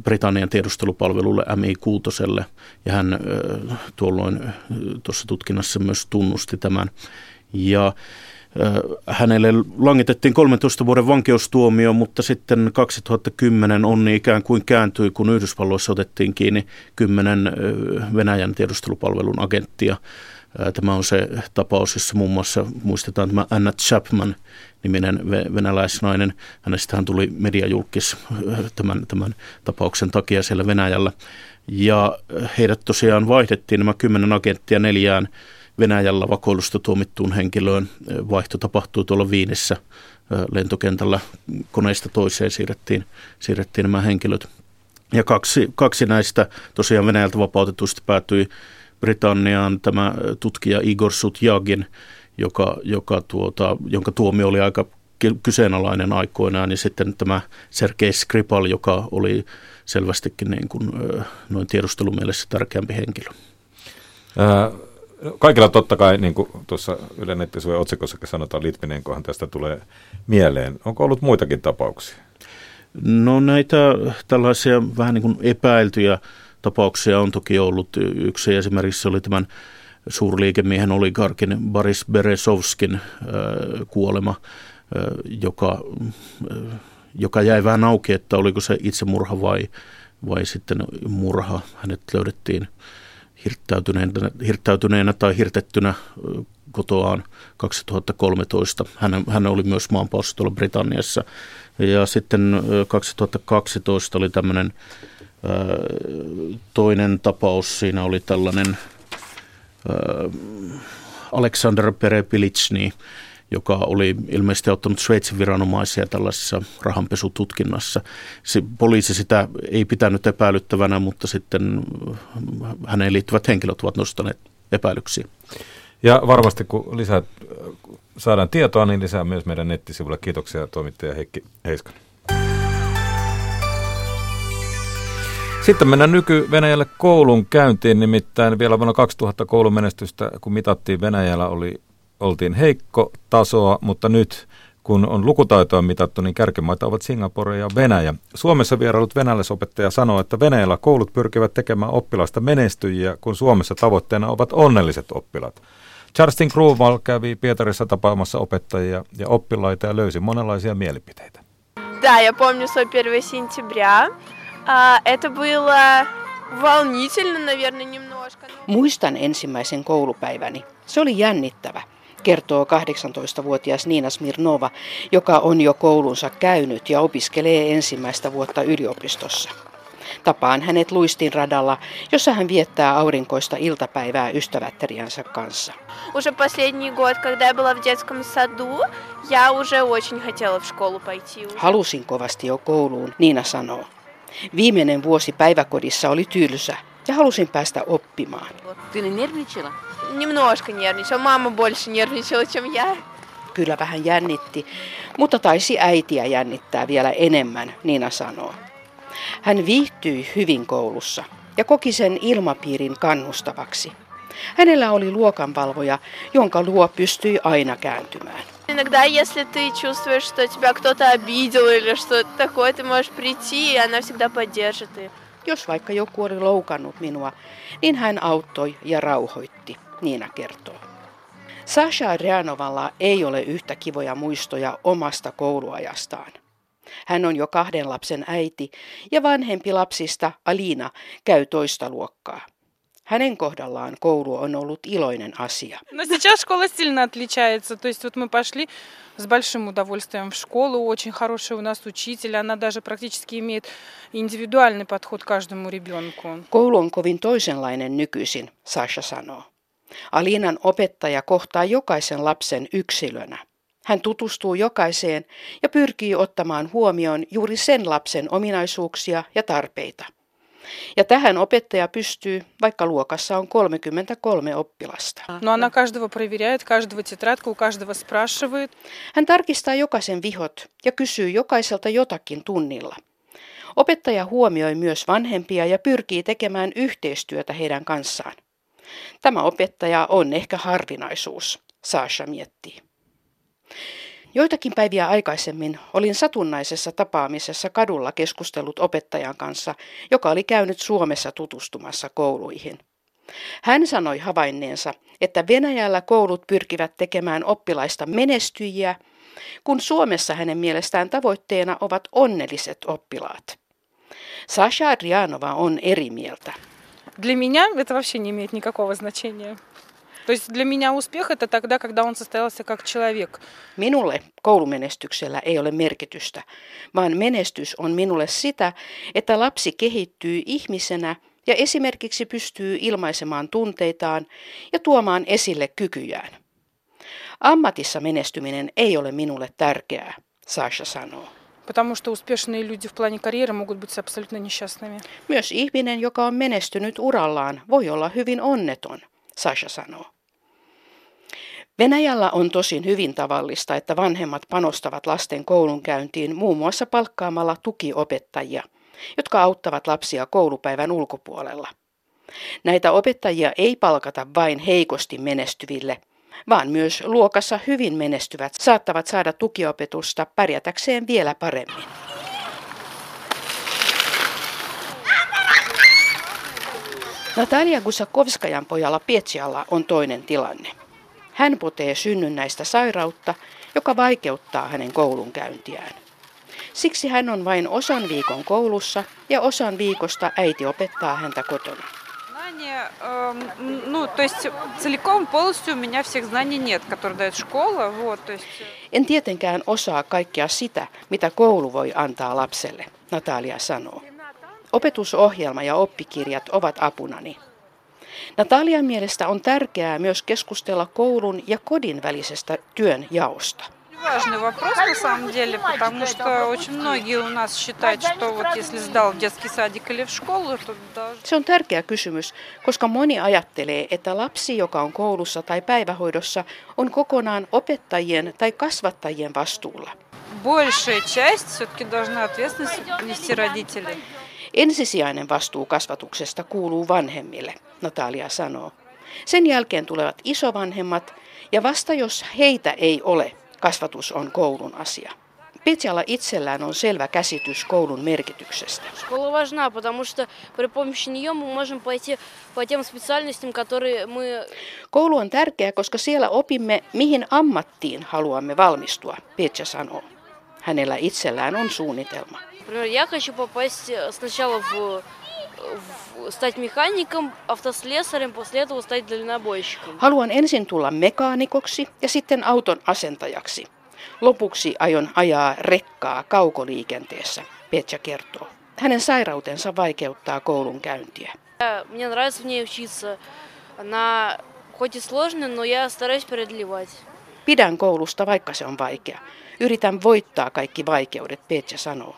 Britannian tiedustelupalvelulle MI6 ja hän tuolloin tuossa tutkinnassa myös tunnusti tämän. Ja hänelle langitettiin 13 vuoden vankeustuomio, mutta sitten 2010 onni ikään kuin kääntyi, kun Yhdysvalloissa otettiin kiinni kymmenen Venäjän tiedustelupalvelun agenttia. Tämä on se tapaus, jossa muun muassa muistetaan tämä Anna Chapman niminen venäläisnainen. Hänestä hän tuli mediajulkis tämän, tämän tapauksen takia siellä Venäjällä. Ja heidät tosiaan vaihdettiin nämä kymmenen agenttia neljään Venäjällä vakoilusta tuomittuun henkilöön. Vaihto tapahtui tuolla Viinissä lentokentällä koneista toiseen siirrettiin, siirrettiin nämä henkilöt. Ja kaksi, kaksi näistä tosiaan Venäjältä vapautetuista päätyi Britanniaan tämä tutkija Igor Sutjagin, joka, joka tuota, jonka tuomio oli aika kyseenalainen aikoinaan, ja sitten tämä Sergei Skripal, joka oli selvästikin niin kuin, noin tiedustelumielessä tärkeämpi henkilö. Ää, kaikilla totta kai, niin kuin tuossa Yle Nettisuojan otsikossakin sanotaan, Litvinenkohan tästä tulee mieleen. Onko ollut muitakin tapauksia? No näitä tällaisia vähän niin kuin epäiltyjä tapauksia on toki ollut. Yksi esimerkiksi oli tämän suurliikemiehen oligarkin Boris Beresovskin äh, kuolema, äh, joka, äh, joka jäi vähän auki, että oliko se itsemurha vai, vai sitten murha. Hänet löydettiin hirttäytyneenä, hirttäytyneenä tai hirtettynä kotoaan 2013. Hän, hän oli myös maanpaossa tuolla Britanniassa. Ja sitten 2012 oli tämmöinen toinen tapaus, siinä oli tällainen Alexander Perepilitsni, joka oli ilmeisesti ottanut Sveitsin viranomaisia tällaisessa rahanpesututkinnassa. Se, poliisi sitä ei pitänyt epäilyttävänä, mutta sitten häneen liittyvät henkilöt ovat nostaneet epäilyksiä. Ja varmasti kun lisää saadaan tietoa, niin lisää myös meidän nettisivuilla. Kiitoksia toimittaja Heikki Heiskanen. Sitten mennään nyky-Venäjälle koulun käyntiin, nimittäin vielä vuonna 2000 koulumenestystä, kun mitattiin Venäjällä, oli, oltiin heikko tasoa, mutta nyt kun on lukutaitoa mitattu, niin kärkimaita ovat Singapore ja Venäjä. Suomessa vierailut venäläisopettaja sanoo, että Venäjällä koulut pyrkivät tekemään oppilasta menestyjiä, kun Suomessa tavoitteena ovat onnelliset oppilaat. Charleston Kruval kävi Pietarissa tapaamassa opettajia ja oppilaita ja löysi monenlaisia mielipiteitä. Да, я помню свой 1 сентября. Это было волнительно, наверное, немножко. Muistan ensimmäisen koulupäiväni. Se oli jännittävä, kertoo 18-vuotias Niina Smirnova, joka on jo koulunsa käynyt ja opiskelee ensimmäistä vuotta yliopistossa. Tapaan hänet luistin radalla, jossa hän viettää aurinkoista iltapäivää ystävättäriänsä kanssa. Уже последний год, когда я была в детском саду, я уже очень хотела в школу пойти. Halusin kovasti jo kouluun, Niina sanoo. Viimeinen vuosi päiväkodissa oli tylsä ja halusin päästä oppimaan. Немножко нервничала. Мама больше нервничала, чем я. Kyllä vähän jännitti, mutta taisi äitiä jännittää vielä enemmän, Niina sanoo. Hän viihtyi hyvin koulussa ja koki sen ilmapiirin kannustavaksi. Hänellä oli luokanvalvoja, jonka luo pystyi aina kääntymään. Иногда, если ты чувствуешь, что тебя кто-то обидел или что-то такое, ты можешь прийти, и она всегда поддержит. И... Jos vaikka joku oli loukannut minua, niin hän auttoi ja rauhoitti, Niina kertoo. Sasha Rjanovalla ei ole yhtä kivoja muistoja omasta kouluajastaan. Hän on jo kahden lapsen äiti ja vanhempi lapsista, Alina, käy toista luokkaa. Hänen kohdallaan koulu on ollut iloinen asia. Но сейчас школа сильно отличается. То есть вот мы пошли с большим удовольствием в школу. Очень хороший у нас учитель. Она даже практически имеет индивидуальный подход к каждому ребенку. Koulu on kovin toisenlainen nykyisin, Sasha sanoo. Alinan opettaja kohtaa jokaisen lapsen yksilönä. Hän tutustuu jokaiseen ja pyrkii ottamaan huomioon juuri sen lapsen ominaisuuksia ja tarpeita. Ja tähän opettaja pystyy, vaikka luokassa on 33 oppilasta. Но она каждого проверяет, каждого тетрадку, у каждого спрашивает. Hän tarkistaa jokaisen vihot ja kysyy jokaiselta jotakin tunnilla. Opettaja huomioi myös vanhempia ja pyrkii tekemään yhteistyötä heidän kanssaan. Tämä opettaja on ehkä harvinaisuus, Sasha miettii. Joitakin päiviä aikaisemmin olin satunnaisessa tapaamisessa kadulla keskustellut opettajan kanssa, joka oli käynyt Suomessa tutustumassa kouluihin. Hän sanoi havainneensa, että Venäjällä koulut pyrkivät tekemään oppilaista menestyjiä, kun Suomessa hänen mielestään tavoitteena ovat onnelliset oppilaat. Sasha Adrianova on eri mieltä. Для меня это вообще не имеет никакого значения. То есть для меня успех это тогда, когда он состоялся как человек. Minulle koulumenestyksellä ei ole merkitystä, vaan menestys on minulle sitä, että lapsi kehittyy ihmisenä ja esimerkiksi pystyy ilmaisemaan tunteitaan ja tuomaan esille kykyjään. Ammatissa menestyminen ei ole minulle tärkeää, Sasha sanoo. Потому что успешные люди в плане карьеры могут быть абсолютно несчастными. Myös ihminen, joka on menestynyt urallaan, voi olla hyvin onneton, Sasha sanoo. Venäjällä on tosin hyvin tavallista, että vanhemmat panostavat lasten koulunkäyntiin muun muassa palkkaamalla tukiopettajia, jotka auttavat lapsia koulupäivän ulkopuolella. Näitä opettajia ei palkata vain heikosti menestyville, vaan myös luokassa hyvin menestyvät saattavat saada tukiopetusta pärjätäkseen vielä paremmin. Natalia Gusakovskajan pojalla Pietsialla on toinen tilanne. Hän potee synnynnäistä sairautta, joka vaikeuttaa hänen koulunkäyntiään. Siksi hän on vain osan viikon koulussa ja osan viikosta äiti opettaa häntä kotona Ну, то есть целиком полностью у меня всех знаний нет, которые дает школа. Вот, то есть... En tietenkään osaa kaikkea sitä, mitä koulu voi antaa lapselle, Natalia sanoo. Opetusohjelma ja oppikirjat ovat apunani. Natalian mielestä on tärkeää myös keskustella koulun ja kodin välisestä työn jaosta. Важный вопрос на самом деле, потому что очень многие у нас считают, что вот если сдал в детский садик или в школу, то даже... Se on tärkeä kysymys, koska moni ajattelee, että lapsi, joka on koulussa tai päivähoidossa, on kokonaan opettajien tai kasvattajien vastuulla. Большая часть все-таки должны ответственность нести родители. Ensisijainen vastuu kasvatuksesta kuuluu vanhemmille, Natalia sanoo. Sen jälkeen tulevat isovanhemmat, ja vasta jos heitä ei ole, kasvatus on koulun asia. Petjalla itsellään on selvä käsitys koulun merkityksestä. Школа важна, потому что при помощи нее мы можем пойти по тем специальностям, которые мы... Koulu on tärkeä, koska siellä opimme, mihin ammattiin haluamme valmistua, Petja sanoo. Hänellä itsellään on suunnitelma. Например, я хочу попасть сначала в, в стать механиком, автослесарем, после этого стать дальнобойщиком. Haluan ensin tulla mekaanikoksi ja sitten auton asentajaksi. Lopuksi aion ajaa rekkaa kaukoliikenteessä, Petja kertoo. Hänen sairautensa vaikeuttaa koulun käyntiä. Мне нравится в ней учиться. Она хоть и сложная, но я стараюсь преодолевать. Pidän koulusta, vaikka se on vaikea. Yritän voittaa kaikki vaikeudet, Petja sanoo.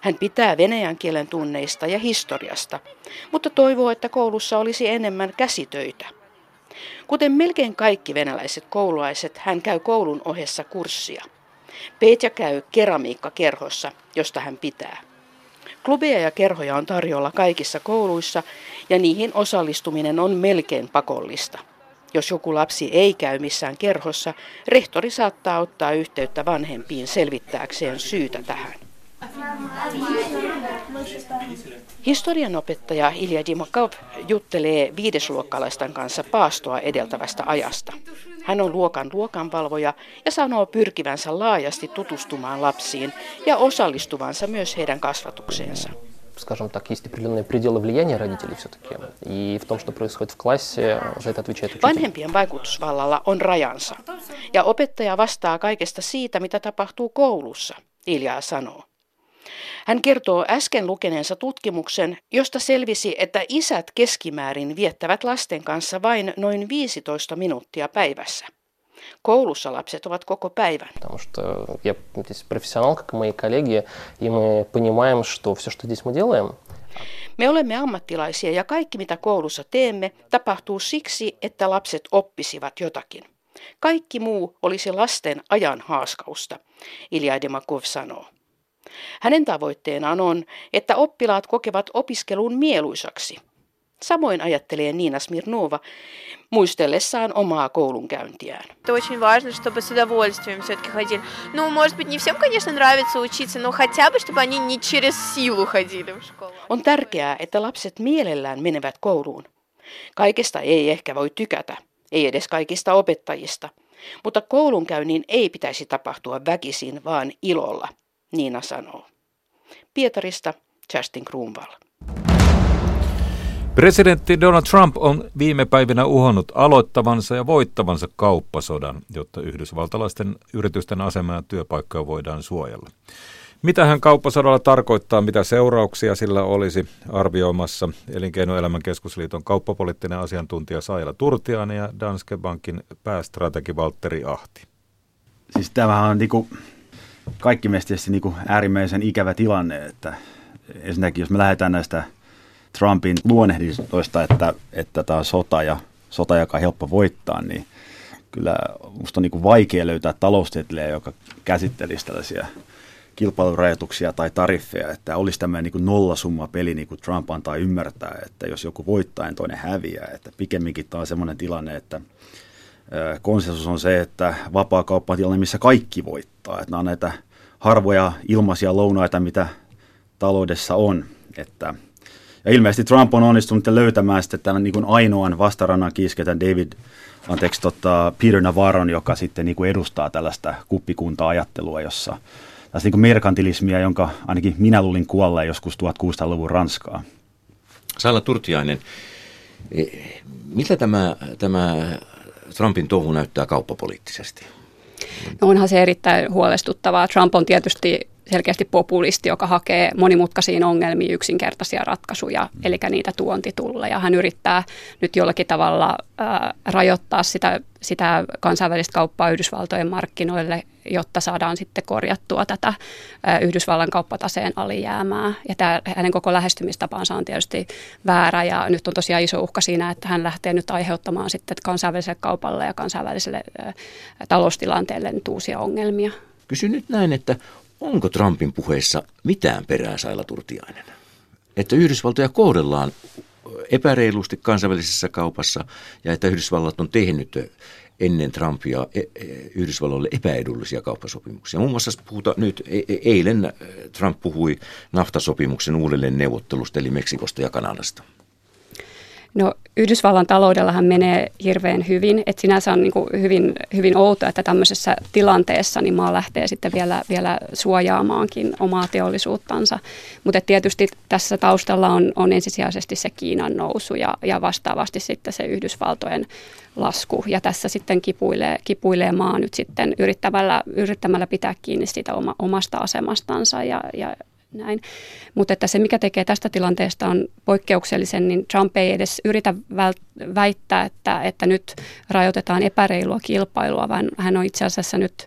Hän pitää venäjän kielen tunneista ja historiasta, mutta toivoo, että koulussa olisi enemmän käsitöitä. Kuten melkein kaikki venäläiset koululaiset, hän käy koulun ohessa kurssia. Petja käy keramiikkakerhossa, josta hän pitää. Klubeja ja kerhoja on tarjolla kaikissa kouluissa ja niihin osallistuminen on melkein pakollista. Jos joku lapsi ei käy missään kerhossa, rehtori saattaa ottaa yhteyttä vanhempiin selvittääkseen syytä tähän. Historianopettaja Ilja Dimakov juttelee viidesluokkalaisten kanssa paastoa edeltävästä ajasta. Hän on luokan luokanvalvoja ja sanoo pyrkivänsä laajasti tutustumaan lapsiin ja osallistuvansa myös heidän kasvatukseensa. скажем так, есть определенные пределы влияния родителей все-таки. И в том, что происходит в классе, за это отвечает учитель. Vanhempien vaikutusvallalla on rajansa. Ja opettaja vastaa kaikesta siitä, mitä tapahtuu koulussa, Ilja sanoo. Hän kertoo äsken lukeneensa tutkimuksen, josta selvisi, että isät keskimäärin viettävät lasten kanssa vain noin 15 minuuttia päivässä. Koulussa lapset ovat koko päivän. Потому что я здесь профессионал, как и мои коллеги, и мы понимаем, что все, что здесь мы делаем, me olemme ammattilaisia ja kaikki mitä koulussa teemme tapahtuu siksi, että lapset oppisivat jotakin. Kaikki muu olisi lasten ajan haaskausta, Ilja Demakov sanoo. Hänen tavoitteenaan on, että oppilaat kokevat opiskelun mieluisaksi. Samoin ajattelee Niina Smirnova muistellessaan omaa koulunkäyntiään. Это очень важно, чтобы с удовольствием все-таки ходили. Ну, может быть, не всем, конечно, нравится учиться, но хотя бы, чтобы они не через силу ходили в школу. On tärkeää, että lapset mielellään menevät kouluun. Kaikesta ei ehkä voi tykätä, ei edes kaikista opettajista. Mutta koulunkäynnin ei pitäisi tapahtua väkisin, vaan ilolla – Niina sanoo. Pietarista Justin Kruunval. Presidentti Donald Trump on viime päivinä uhannut aloittavansa ja voittavansa kauppasodan, jotta yhdysvaltalaisten yritysten asemaa ja työpaikkoja voidaan suojella. Mitä hän kauppasodalla tarkoittaa, mitä seurauksia sillä olisi arvioimassa Elinkeinoelämän keskusliiton kauppapoliittinen asiantuntija Saila Turtiainen ja Danske Bankin päästrategi Valtteri Ahti. Siis tämähän on niinku kaikki mielestä niin kuin äärimmäisen ikävä tilanne, että ensinnäkin jos me lähdetään näistä Trumpin luonnehdistoista, että, että tämä on sota ja sota, joka on helppo voittaa, niin kyllä musta on niin kuin vaikea löytää taloustieteilijä, joka käsittelisi tällaisia kilpailurajoituksia tai tariffeja, että olisi tämmöinen niin nollasumma peli, niin kuin Trump antaa ymmärtää, että jos joku voittaa, niin toinen häviää. Että pikemminkin tämä on semmoinen tilanne, että konsensus on se, että vapaa kauppa on tilanne, missä kaikki voittaa. Että nämä on näitä harvoja ilmaisia lounaita, mitä taloudessa on. Että, ja ilmeisesti Trump on onnistunut löytämään sitten tämän niin kuin ainoan vastarannan kiisketä David, anteeksi, tota, Peter Navarron, joka sitten niin kuin edustaa tällaista kuppikunta-ajattelua, jossa tässä niin merkantilismia, jonka ainakin minä luulin kuolleen joskus 1600-luvun Ranskaa. Saila Turtiainen, e, miltä tämä, tämä Trumpin touhu näyttää kauppapoliittisesti? No onhan se erittäin huolestuttavaa. Trump on tietysti selkeästi populisti, joka hakee monimutkaisiin ongelmiin yksinkertaisia ratkaisuja, mm. eli niitä tuontitulleja. Hän yrittää nyt jollakin tavalla äh, rajoittaa sitä, sitä kansainvälistä kauppaa Yhdysvaltojen markkinoille, jotta saadaan sitten korjattua tätä äh, Yhdysvallan kauppataseen alijäämää. Ja tämä, hänen koko lähestymistapansa on tietysti väärä ja nyt on tosiaan iso uhka siinä, että hän lähtee nyt aiheuttamaan sitten kansainväliselle kaupalle ja kansainväliselle äh, taloustilanteelle nyt uusia ongelmia. Kysyn nyt näin, että Onko Trumpin puheissa mitään perää Saila Turtiainen? Että Yhdysvaltoja kohdellaan epäreilusti kansainvälisessä kaupassa ja että Yhdysvallat on tehnyt ennen Trumpia e, e, Yhdysvalloille epäedullisia kauppasopimuksia. Muun muassa puhuta nyt, e, eilen Trump puhui naftasopimuksen uudelleen neuvottelusta eli Meksikosta ja Kanadasta. No Yhdysvallan taloudellahan menee hirveän hyvin, että sinänsä on niin kuin hyvin, hyvin outoa, että tämmöisessä tilanteessa niin maa lähtee sitten vielä, vielä suojaamaankin omaa teollisuuttansa. Mutta tietysti tässä taustalla on, on ensisijaisesti se Kiinan nousu ja, ja vastaavasti sitten se Yhdysvaltojen lasku. Ja tässä sitten kipuilee, kipuilee maa nyt sitten yrittämällä, yrittämällä pitää kiinni siitä oma, omasta asemastansa ja, ja näin. Mutta että se, mikä tekee tästä tilanteesta on poikkeuksellisen, niin Trump ei edes yritä väittää, että, että nyt rajoitetaan epäreilua kilpailua, vaan hän on itse asiassa nyt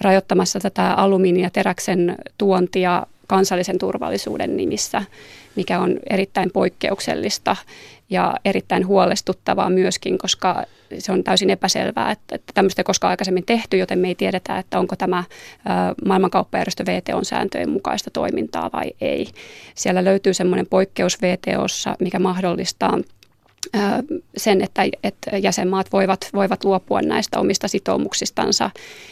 rajoittamassa tätä alumiini- ja teräksen tuontia kansallisen turvallisuuden nimissä, mikä on erittäin poikkeuksellista ja erittäin huolestuttavaa myöskin, koska se on täysin epäselvää, että, että tämmöistä ei koskaan aikaisemmin tehty, joten me ei tiedetä, että onko tämä maailmankauppajärjestö VTOn sääntöjen mukaista toimintaa vai ei. Siellä löytyy semmoinen poikkeus VTOssa, mikä mahdollistaa sen, että, että jäsenmaat voivat, voivat luopua näistä omista sitoumuksistansa,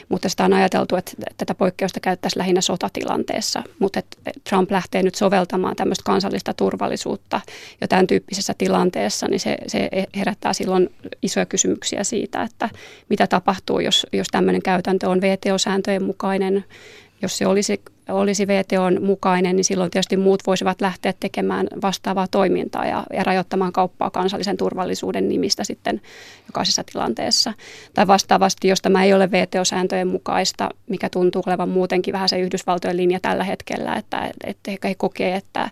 mutta sitä on ajateltu, että tätä poikkeusta käyttäisiin lähinnä sotatilanteessa, mutta että Trump lähtee nyt soveltamaan tämmöistä kansallista turvallisuutta jo tämän tyyppisessä tilanteessa, niin se, se herättää silloin isoja kysymyksiä siitä, että mitä tapahtuu, jos, jos tämmöinen käytäntö on VTO-sääntöjen mukainen, jos se olisi olisi VTOn mukainen, niin silloin tietysti muut voisivat lähteä tekemään vastaavaa toimintaa ja, ja rajoittamaan kauppaa kansallisen turvallisuuden nimistä sitten jokaisessa tilanteessa. Tai vastaavasti, jos tämä ei ole VTO-sääntöjen mukaista, mikä tuntuu olevan muutenkin vähän se Yhdysvaltojen linja tällä hetkellä, että, että he kokee, että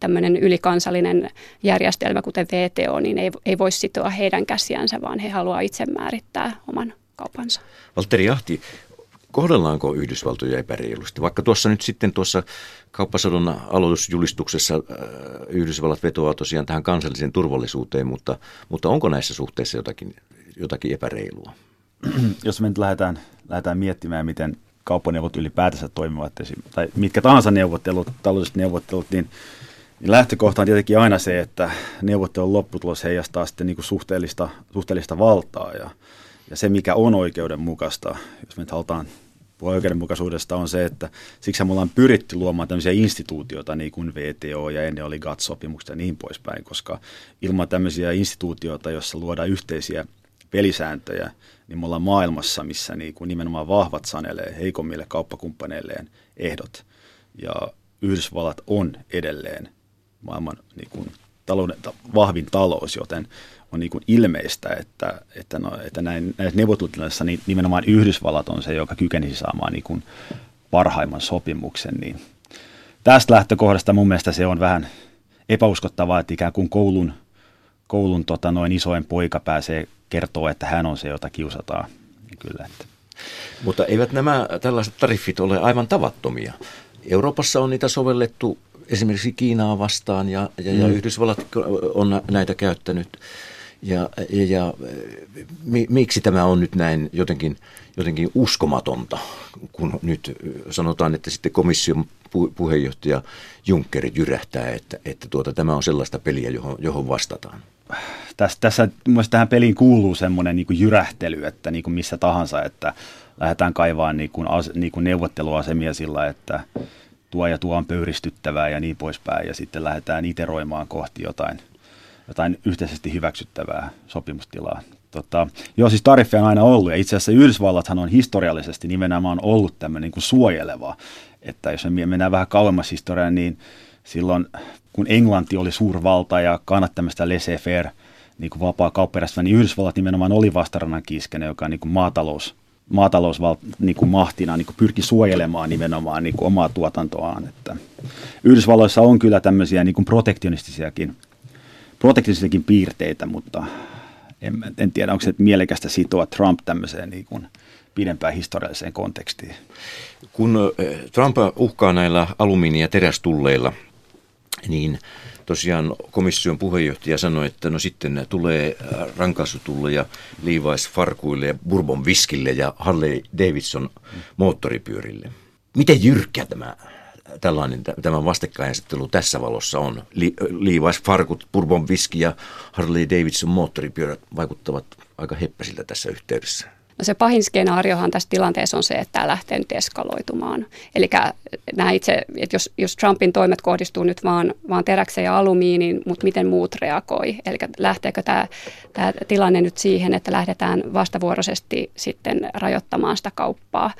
tämmöinen ylikansallinen järjestelmä, kuten VTO, niin ei, ei voi sitoa heidän käsiänsä, vaan he haluaa itse määrittää oman kaupansa. Valtteri Jahti, kohdellaanko Yhdysvaltoja epäreilusti? Vaikka tuossa nyt sitten tuossa kauppasodon aloitusjulistuksessa äh, Yhdysvallat vetoaa tosiaan tähän kansalliseen turvallisuuteen, mutta, mutta onko näissä suhteissa jotakin, jotakin epäreilua? Jos me nyt lähdetään, lähdetään miettimään, miten kauppaneuvot ylipäätänsä toimivat, tai mitkä tahansa neuvottelut, taloudelliset neuvottelut, niin niin lähtökohta on tietenkin aina se, että neuvottelun lopputulos heijastaa sitten niin kuin suhteellista, suhteellista valtaa ja, ja se, mikä on oikeudenmukaista, jos me nyt halutaan puhua oikeudenmukaisuudesta on se, että siksi me ollaan pyritty luomaan tämmöisiä instituutioita niin kuin VTO ja ennen oli GATT-sopimukset ja niin poispäin, koska ilman tämmöisiä instituutioita, joissa luodaan yhteisiä pelisääntöjä, niin me ollaan maailmassa, missä niin kuin nimenomaan vahvat sanelee heikommille kauppakumppaneilleen ehdot. Ja Yhdysvallat on edelleen maailman niin kuin talouden, vahvin talous, joten on niin kuin ilmeistä, että, että, no, että näin, näissä neuvotteluissa niin nimenomaan Yhdysvallat on se, joka kykenisi saamaan niin kuin parhaimman sopimuksen. Niin tästä lähtökohdasta mun mielestä se on vähän epäuskottavaa, että ikään kuin koulun, koulun tota, noin isoin poika pääsee kertoa, että hän on se, jota kiusataan. Kyllä, että. Mutta eivät nämä tällaiset tariffit ole aivan tavattomia. Euroopassa on niitä sovellettu esimerkiksi Kiinaa vastaan ja, ja, mm. ja Yhdysvallat on näitä käyttänyt. Ja, ja, ja mi, miksi tämä on nyt näin jotenkin, jotenkin uskomatonta, kun nyt sanotaan, että sitten komission puheenjohtaja Juncker jyrähtää, että, että tuota, tämä on sellaista peliä, johon, johon vastataan. Tässä, tässä tähän peliin kuuluu semmoinen niin jyrähtely, että niin kuin missä tahansa, että lähdetään kaivaan niin kuin, niin kuin neuvotteluasemia sillä, että tuo ja tuo on pöyristyttävää ja niin poispäin, ja sitten lähdetään iteroimaan kohti jotain – jotain yhteisesti hyväksyttävää sopimustilaa. Tota, joo, siis tariffeja on aina ollut, ja itse asiassa Yhdysvallathan on historiallisesti nimenomaan ollut tämmöinen niin kuin suojeleva, että jos me mennään vähän kauemmas historiaan, niin silloin kun Englanti oli suurvalta ja kannat tämmöistä laissez-faire, niin kuin vapaa kauppajärjestelmä, niin Yhdysvallat nimenomaan oli vastarannan kiskene, joka niin kuin maatalous, maatalousmahtina niin kuin mahtina, niin kuin pyrki suojelemaan nimenomaan niin kuin omaa tuotantoaan. Että Yhdysvalloissa on kyllä tämmöisiä niin kuin protektionistisiakin protektionistisiakin piirteitä, mutta en, en tiedä, onko se mielekästä sitoa Trump tämmöiseen niin kuin pidempään historialliseen kontekstiin. Kun Trump uhkaa näillä alumiini- ja terästulleilla, niin tosiaan komission puheenjohtaja sanoi, että no sitten tulee rankaisutulleja Levi's Farkuille, Bourbon Viskille ja Harley Davidson moottoripyörille. Miten jyrkkä tämä tällainen, tämä vastakkainasettelu tässä valossa on. Levi's Farkut, Bourbon Whisky ja Harley Davidson moottoripyörät vaikuttavat aika heppäsiltä tässä yhteydessä. No se pahin skenaariohan tässä tilanteessa on se, että tämä lähtee nyt eskaloitumaan. Eli itse, että jos, jos Trumpin toimet kohdistuu nyt vaan, vaan teräkseen ja alumiiniin, mutta miten muut reagoi? Eli lähteekö tämä, tämä tilanne nyt siihen, että lähdetään vastavuoroisesti sitten rajoittamaan sitä kauppaa?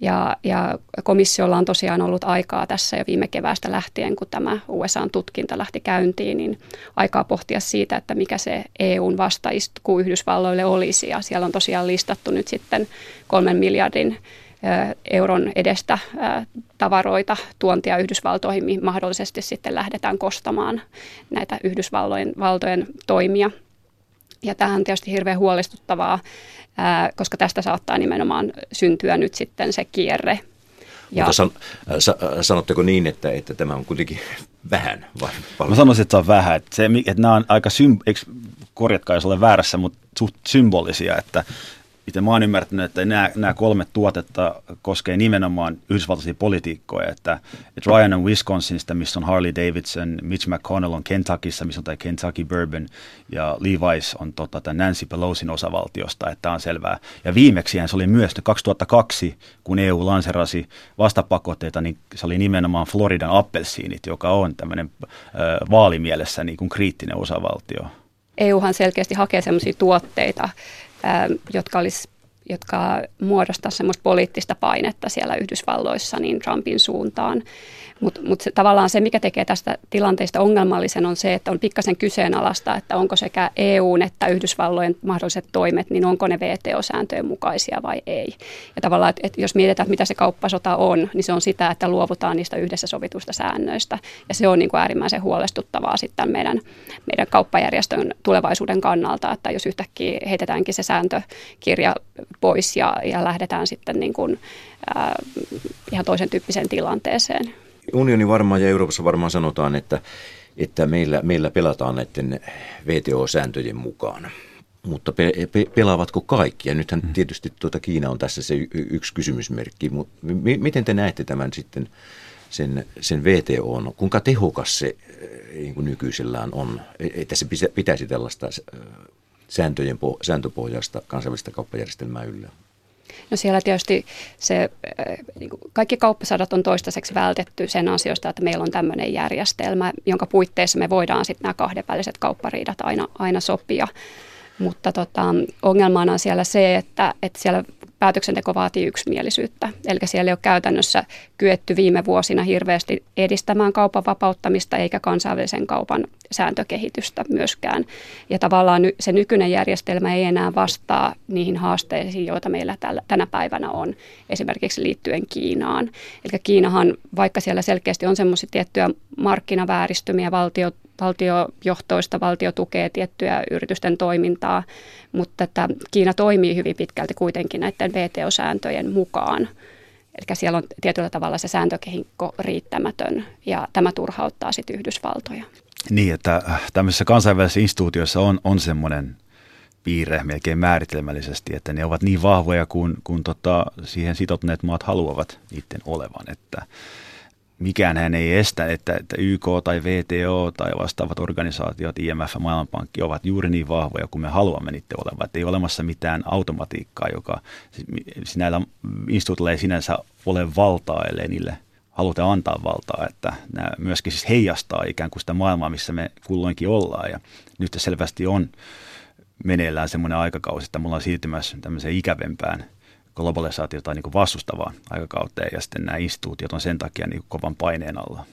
Ja, ja komissiolla on tosiaan ollut aikaa tässä jo viime keväästä lähtien, kun tämä USA-tutkinta lähti käyntiin, niin aikaa pohtia siitä, että mikä se EUn vastaisku Yhdysvalloille olisi. Ja siellä on tosiaan listattu nyt sitten kolmen miljardin euron edestä tavaroita tuontia Yhdysvaltoihin, mihin mahdollisesti sitten lähdetään kostamaan näitä Yhdysvaltojen valtojen toimia. Ja tähän on tietysti hirveän huolestuttavaa, koska tästä saattaa nimenomaan syntyä nyt sitten se kierre. Ja Mutta san, sa, sanotteko niin, että, että tämä on kuitenkin vähän? Vai Mä sanoisin, että se on vähän. Että, se, että nämä on aika, symb- eikö, korjatkaa jos olen väärässä, mutta suht symbolisia, että miten mä oon ymmärtänyt, että nämä, nämä kolme tuotetta koskee nimenomaan yhdysvaltaisia politiikkoja, että, että Ryan on Wisconsinista, missä on Harley Davidson, Mitch McConnell on Kentuckissa, missä on tämä Kentucky Bourbon, ja Levi's on tota, tämän Nancy Pelosin osavaltiosta, että tämä on selvää. Ja viimeksi se oli myös 2002, kun EU lanserasi vastapakotteita, niin se oli nimenomaan Floridan appelsiinit, joka on tämmöinen äh, vaalimielessä niin kuin kriittinen osavaltio. EUhan selkeästi hakee sellaisia tuotteita, jotka olisi jotka muodostaa semmoista poliittista painetta siellä Yhdysvalloissa niin Trumpin suuntaan. Mutta mut se, tavallaan se, mikä tekee tästä tilanteesta ongelmallisen, on se, että on pikkasen kyseenalaista, että onko sekä EUn että Yhdysvallojen mahdolliset toimet, niin onko ne VTO-sääntöjen mukaisia vai ei. Ja tavallaan, että, että jos mietitään, että mitä se kauppasota on, niin se on sitä, että luovutaan niistä yhdessä sovituista säännöistä. Ja se on niin kuin äärimmäisen huolestuttavaa sitten meidän, meidän kauppajärjestön tulevaisuuden kannalta, että jos yhtäkkiä heitetäänkin se sääntökirja pois ja, ja lähdetään sitten niin kuin, äh, ihan toisen tyyppiseen tilanteeseen unioni varmaan ja Euroopassa varmaan sanotaan, että, että meillä, meillä pelataan näiden VTO-sääntöjen mukaan. Mutta pe, pe, pelaavatko kaikki? Ja nythän mm. tietysti tuota Kiina on tässä se y, yksi kysymysmerkki. Mutta mi, miten te näette tämän sitten, sen, sen VTO on? Kuinka tehokas se niin kuin nykyisellään on, että se pitäisi tällaista sääntöjen, sääntöpohjaista kansainvälistä kauppajärjestelmää yllä? No siellä tietysti se, niin kaikki kauppasadat on toistaiseksi vältetty sen ansiosta, että meillä on tämmöinen järjestelmä, jonka puitteissa me voidaan sitten nämä kahdenväliset kauppariidat aina, aina sopia. Mutta tota, ongelmana on siellä se, että, että siellä päätöksenteko vaatii yksimielisyyttä. Eli siellä ei ole käytännössä kyetty viime vuosina hirveästi edistämään kaupan vapauttamista eikä kansainvälisen kaupan sääntökehitystä myöskään. Ja tavallaan se nykyinen järjestelmä ei enää vastaa niihin haasteisiin, joita meillä tällä, tänä päivänä on, esimerkiksi liittyen Kiinaan. Eli Kiinahan, vaikka siellä selkeästi on semmoisia tiettyjä markkinavääristymiä, valtio, valtiojohtoista, valtio tukee tiettyjä yritysten toimintaa, mutta että Kiina toimii hyvin pitkälti kuitenkin näiden VTO-sääntöjen mukaan. Eli siellä on tietyllä tavalla se sääntökehikko riittämätön ja tämä turhauttaa sitten Yhdysvaltoja. Niin, että äh, tämmöisissä kansainvälisissä instituutioissa on, on semmoinen piirre melkein määritelmällisesti, että ne ovat niin vahvoja kuin, kuin tota, siihen sitoutuneet maat haluavat niiden olevan. Että mikään hän ei estä, että, että YK tai VTO tai vastaavat organisaatiot, IMF ja Maailmanpankki ovat juuri niin vahvoja kuin me haluamme niiden olevan. Että ei ole olemassa mitään automatiikkaa, joka näillä instituutilla ei sinänsä ole valtaa, ellei niille haluta antaa valtaa, että nämä myöskin siis heijastaa ikään kuin sitä maailmaa, missä me kulloinkin ollaan. Ja nyt selvästi on meneillään semmoinen aikakausi, että me ollaan siirtymässä tämmöiseen ikävempään – globalisaatiota niin kuin vastustavaan aikakauteen ja sitten nämä instituutiot on sen takia niin kovan paineen alla.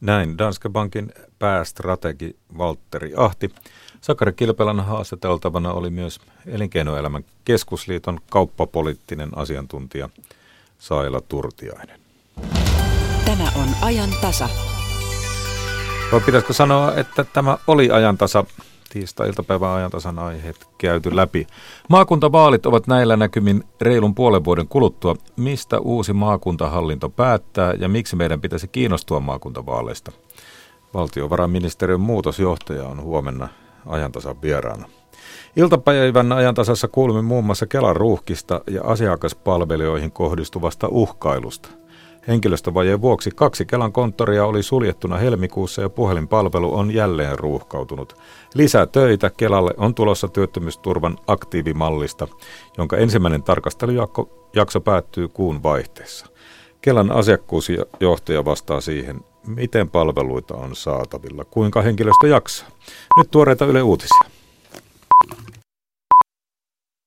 Näin Danske Bankin päästrategi Valtteri Ahti. Sakari Kilpelän haastateltavana oli myös Elinkeinoelämän keskusliiton kauppapoliittinen asiantuntija Saila Turtiainen. Tämä on ajan tasa. Vai pitäisikö sanoa, että tämä oli ajan tasa? Tiistai-iltapäivän ajantasan aiheet käyty läpi. Maakuntavaalit ovat näillä näkymin reilun puolen vuoden kuluttua. Mistä uusi maakuntahallinto päättää ja miksi meidän pitäisi kiinnostua maakuntavaaleista? Valtiovarainministeriön muutosjohtaja on huomenna ajantasan vieraana. Iltapäivän ajantasassa kuulimme muun muassa Kelan ruuhkista ja asiakaspalvelijoihin kohdistuvasta uhkailusta – Henkilöstövajeen vuoksi kaksi Kelan konttoria oli suljettuna helmikuussa ja puhelinpalvelu on jälleen ruuhkautunut. Lisää töitä Kelalle on tulossa työttömyysturvan aktiivimallista, jonka ensimmäinen tarkastelujakso päättyy kuun vaihteessa. Kelan asiakkuusjohtaja vastaa siihen, miten palveluita on saatavilla, kuinka henkilöstö jaksaa. Nyt tuoreita Yle Uutisia.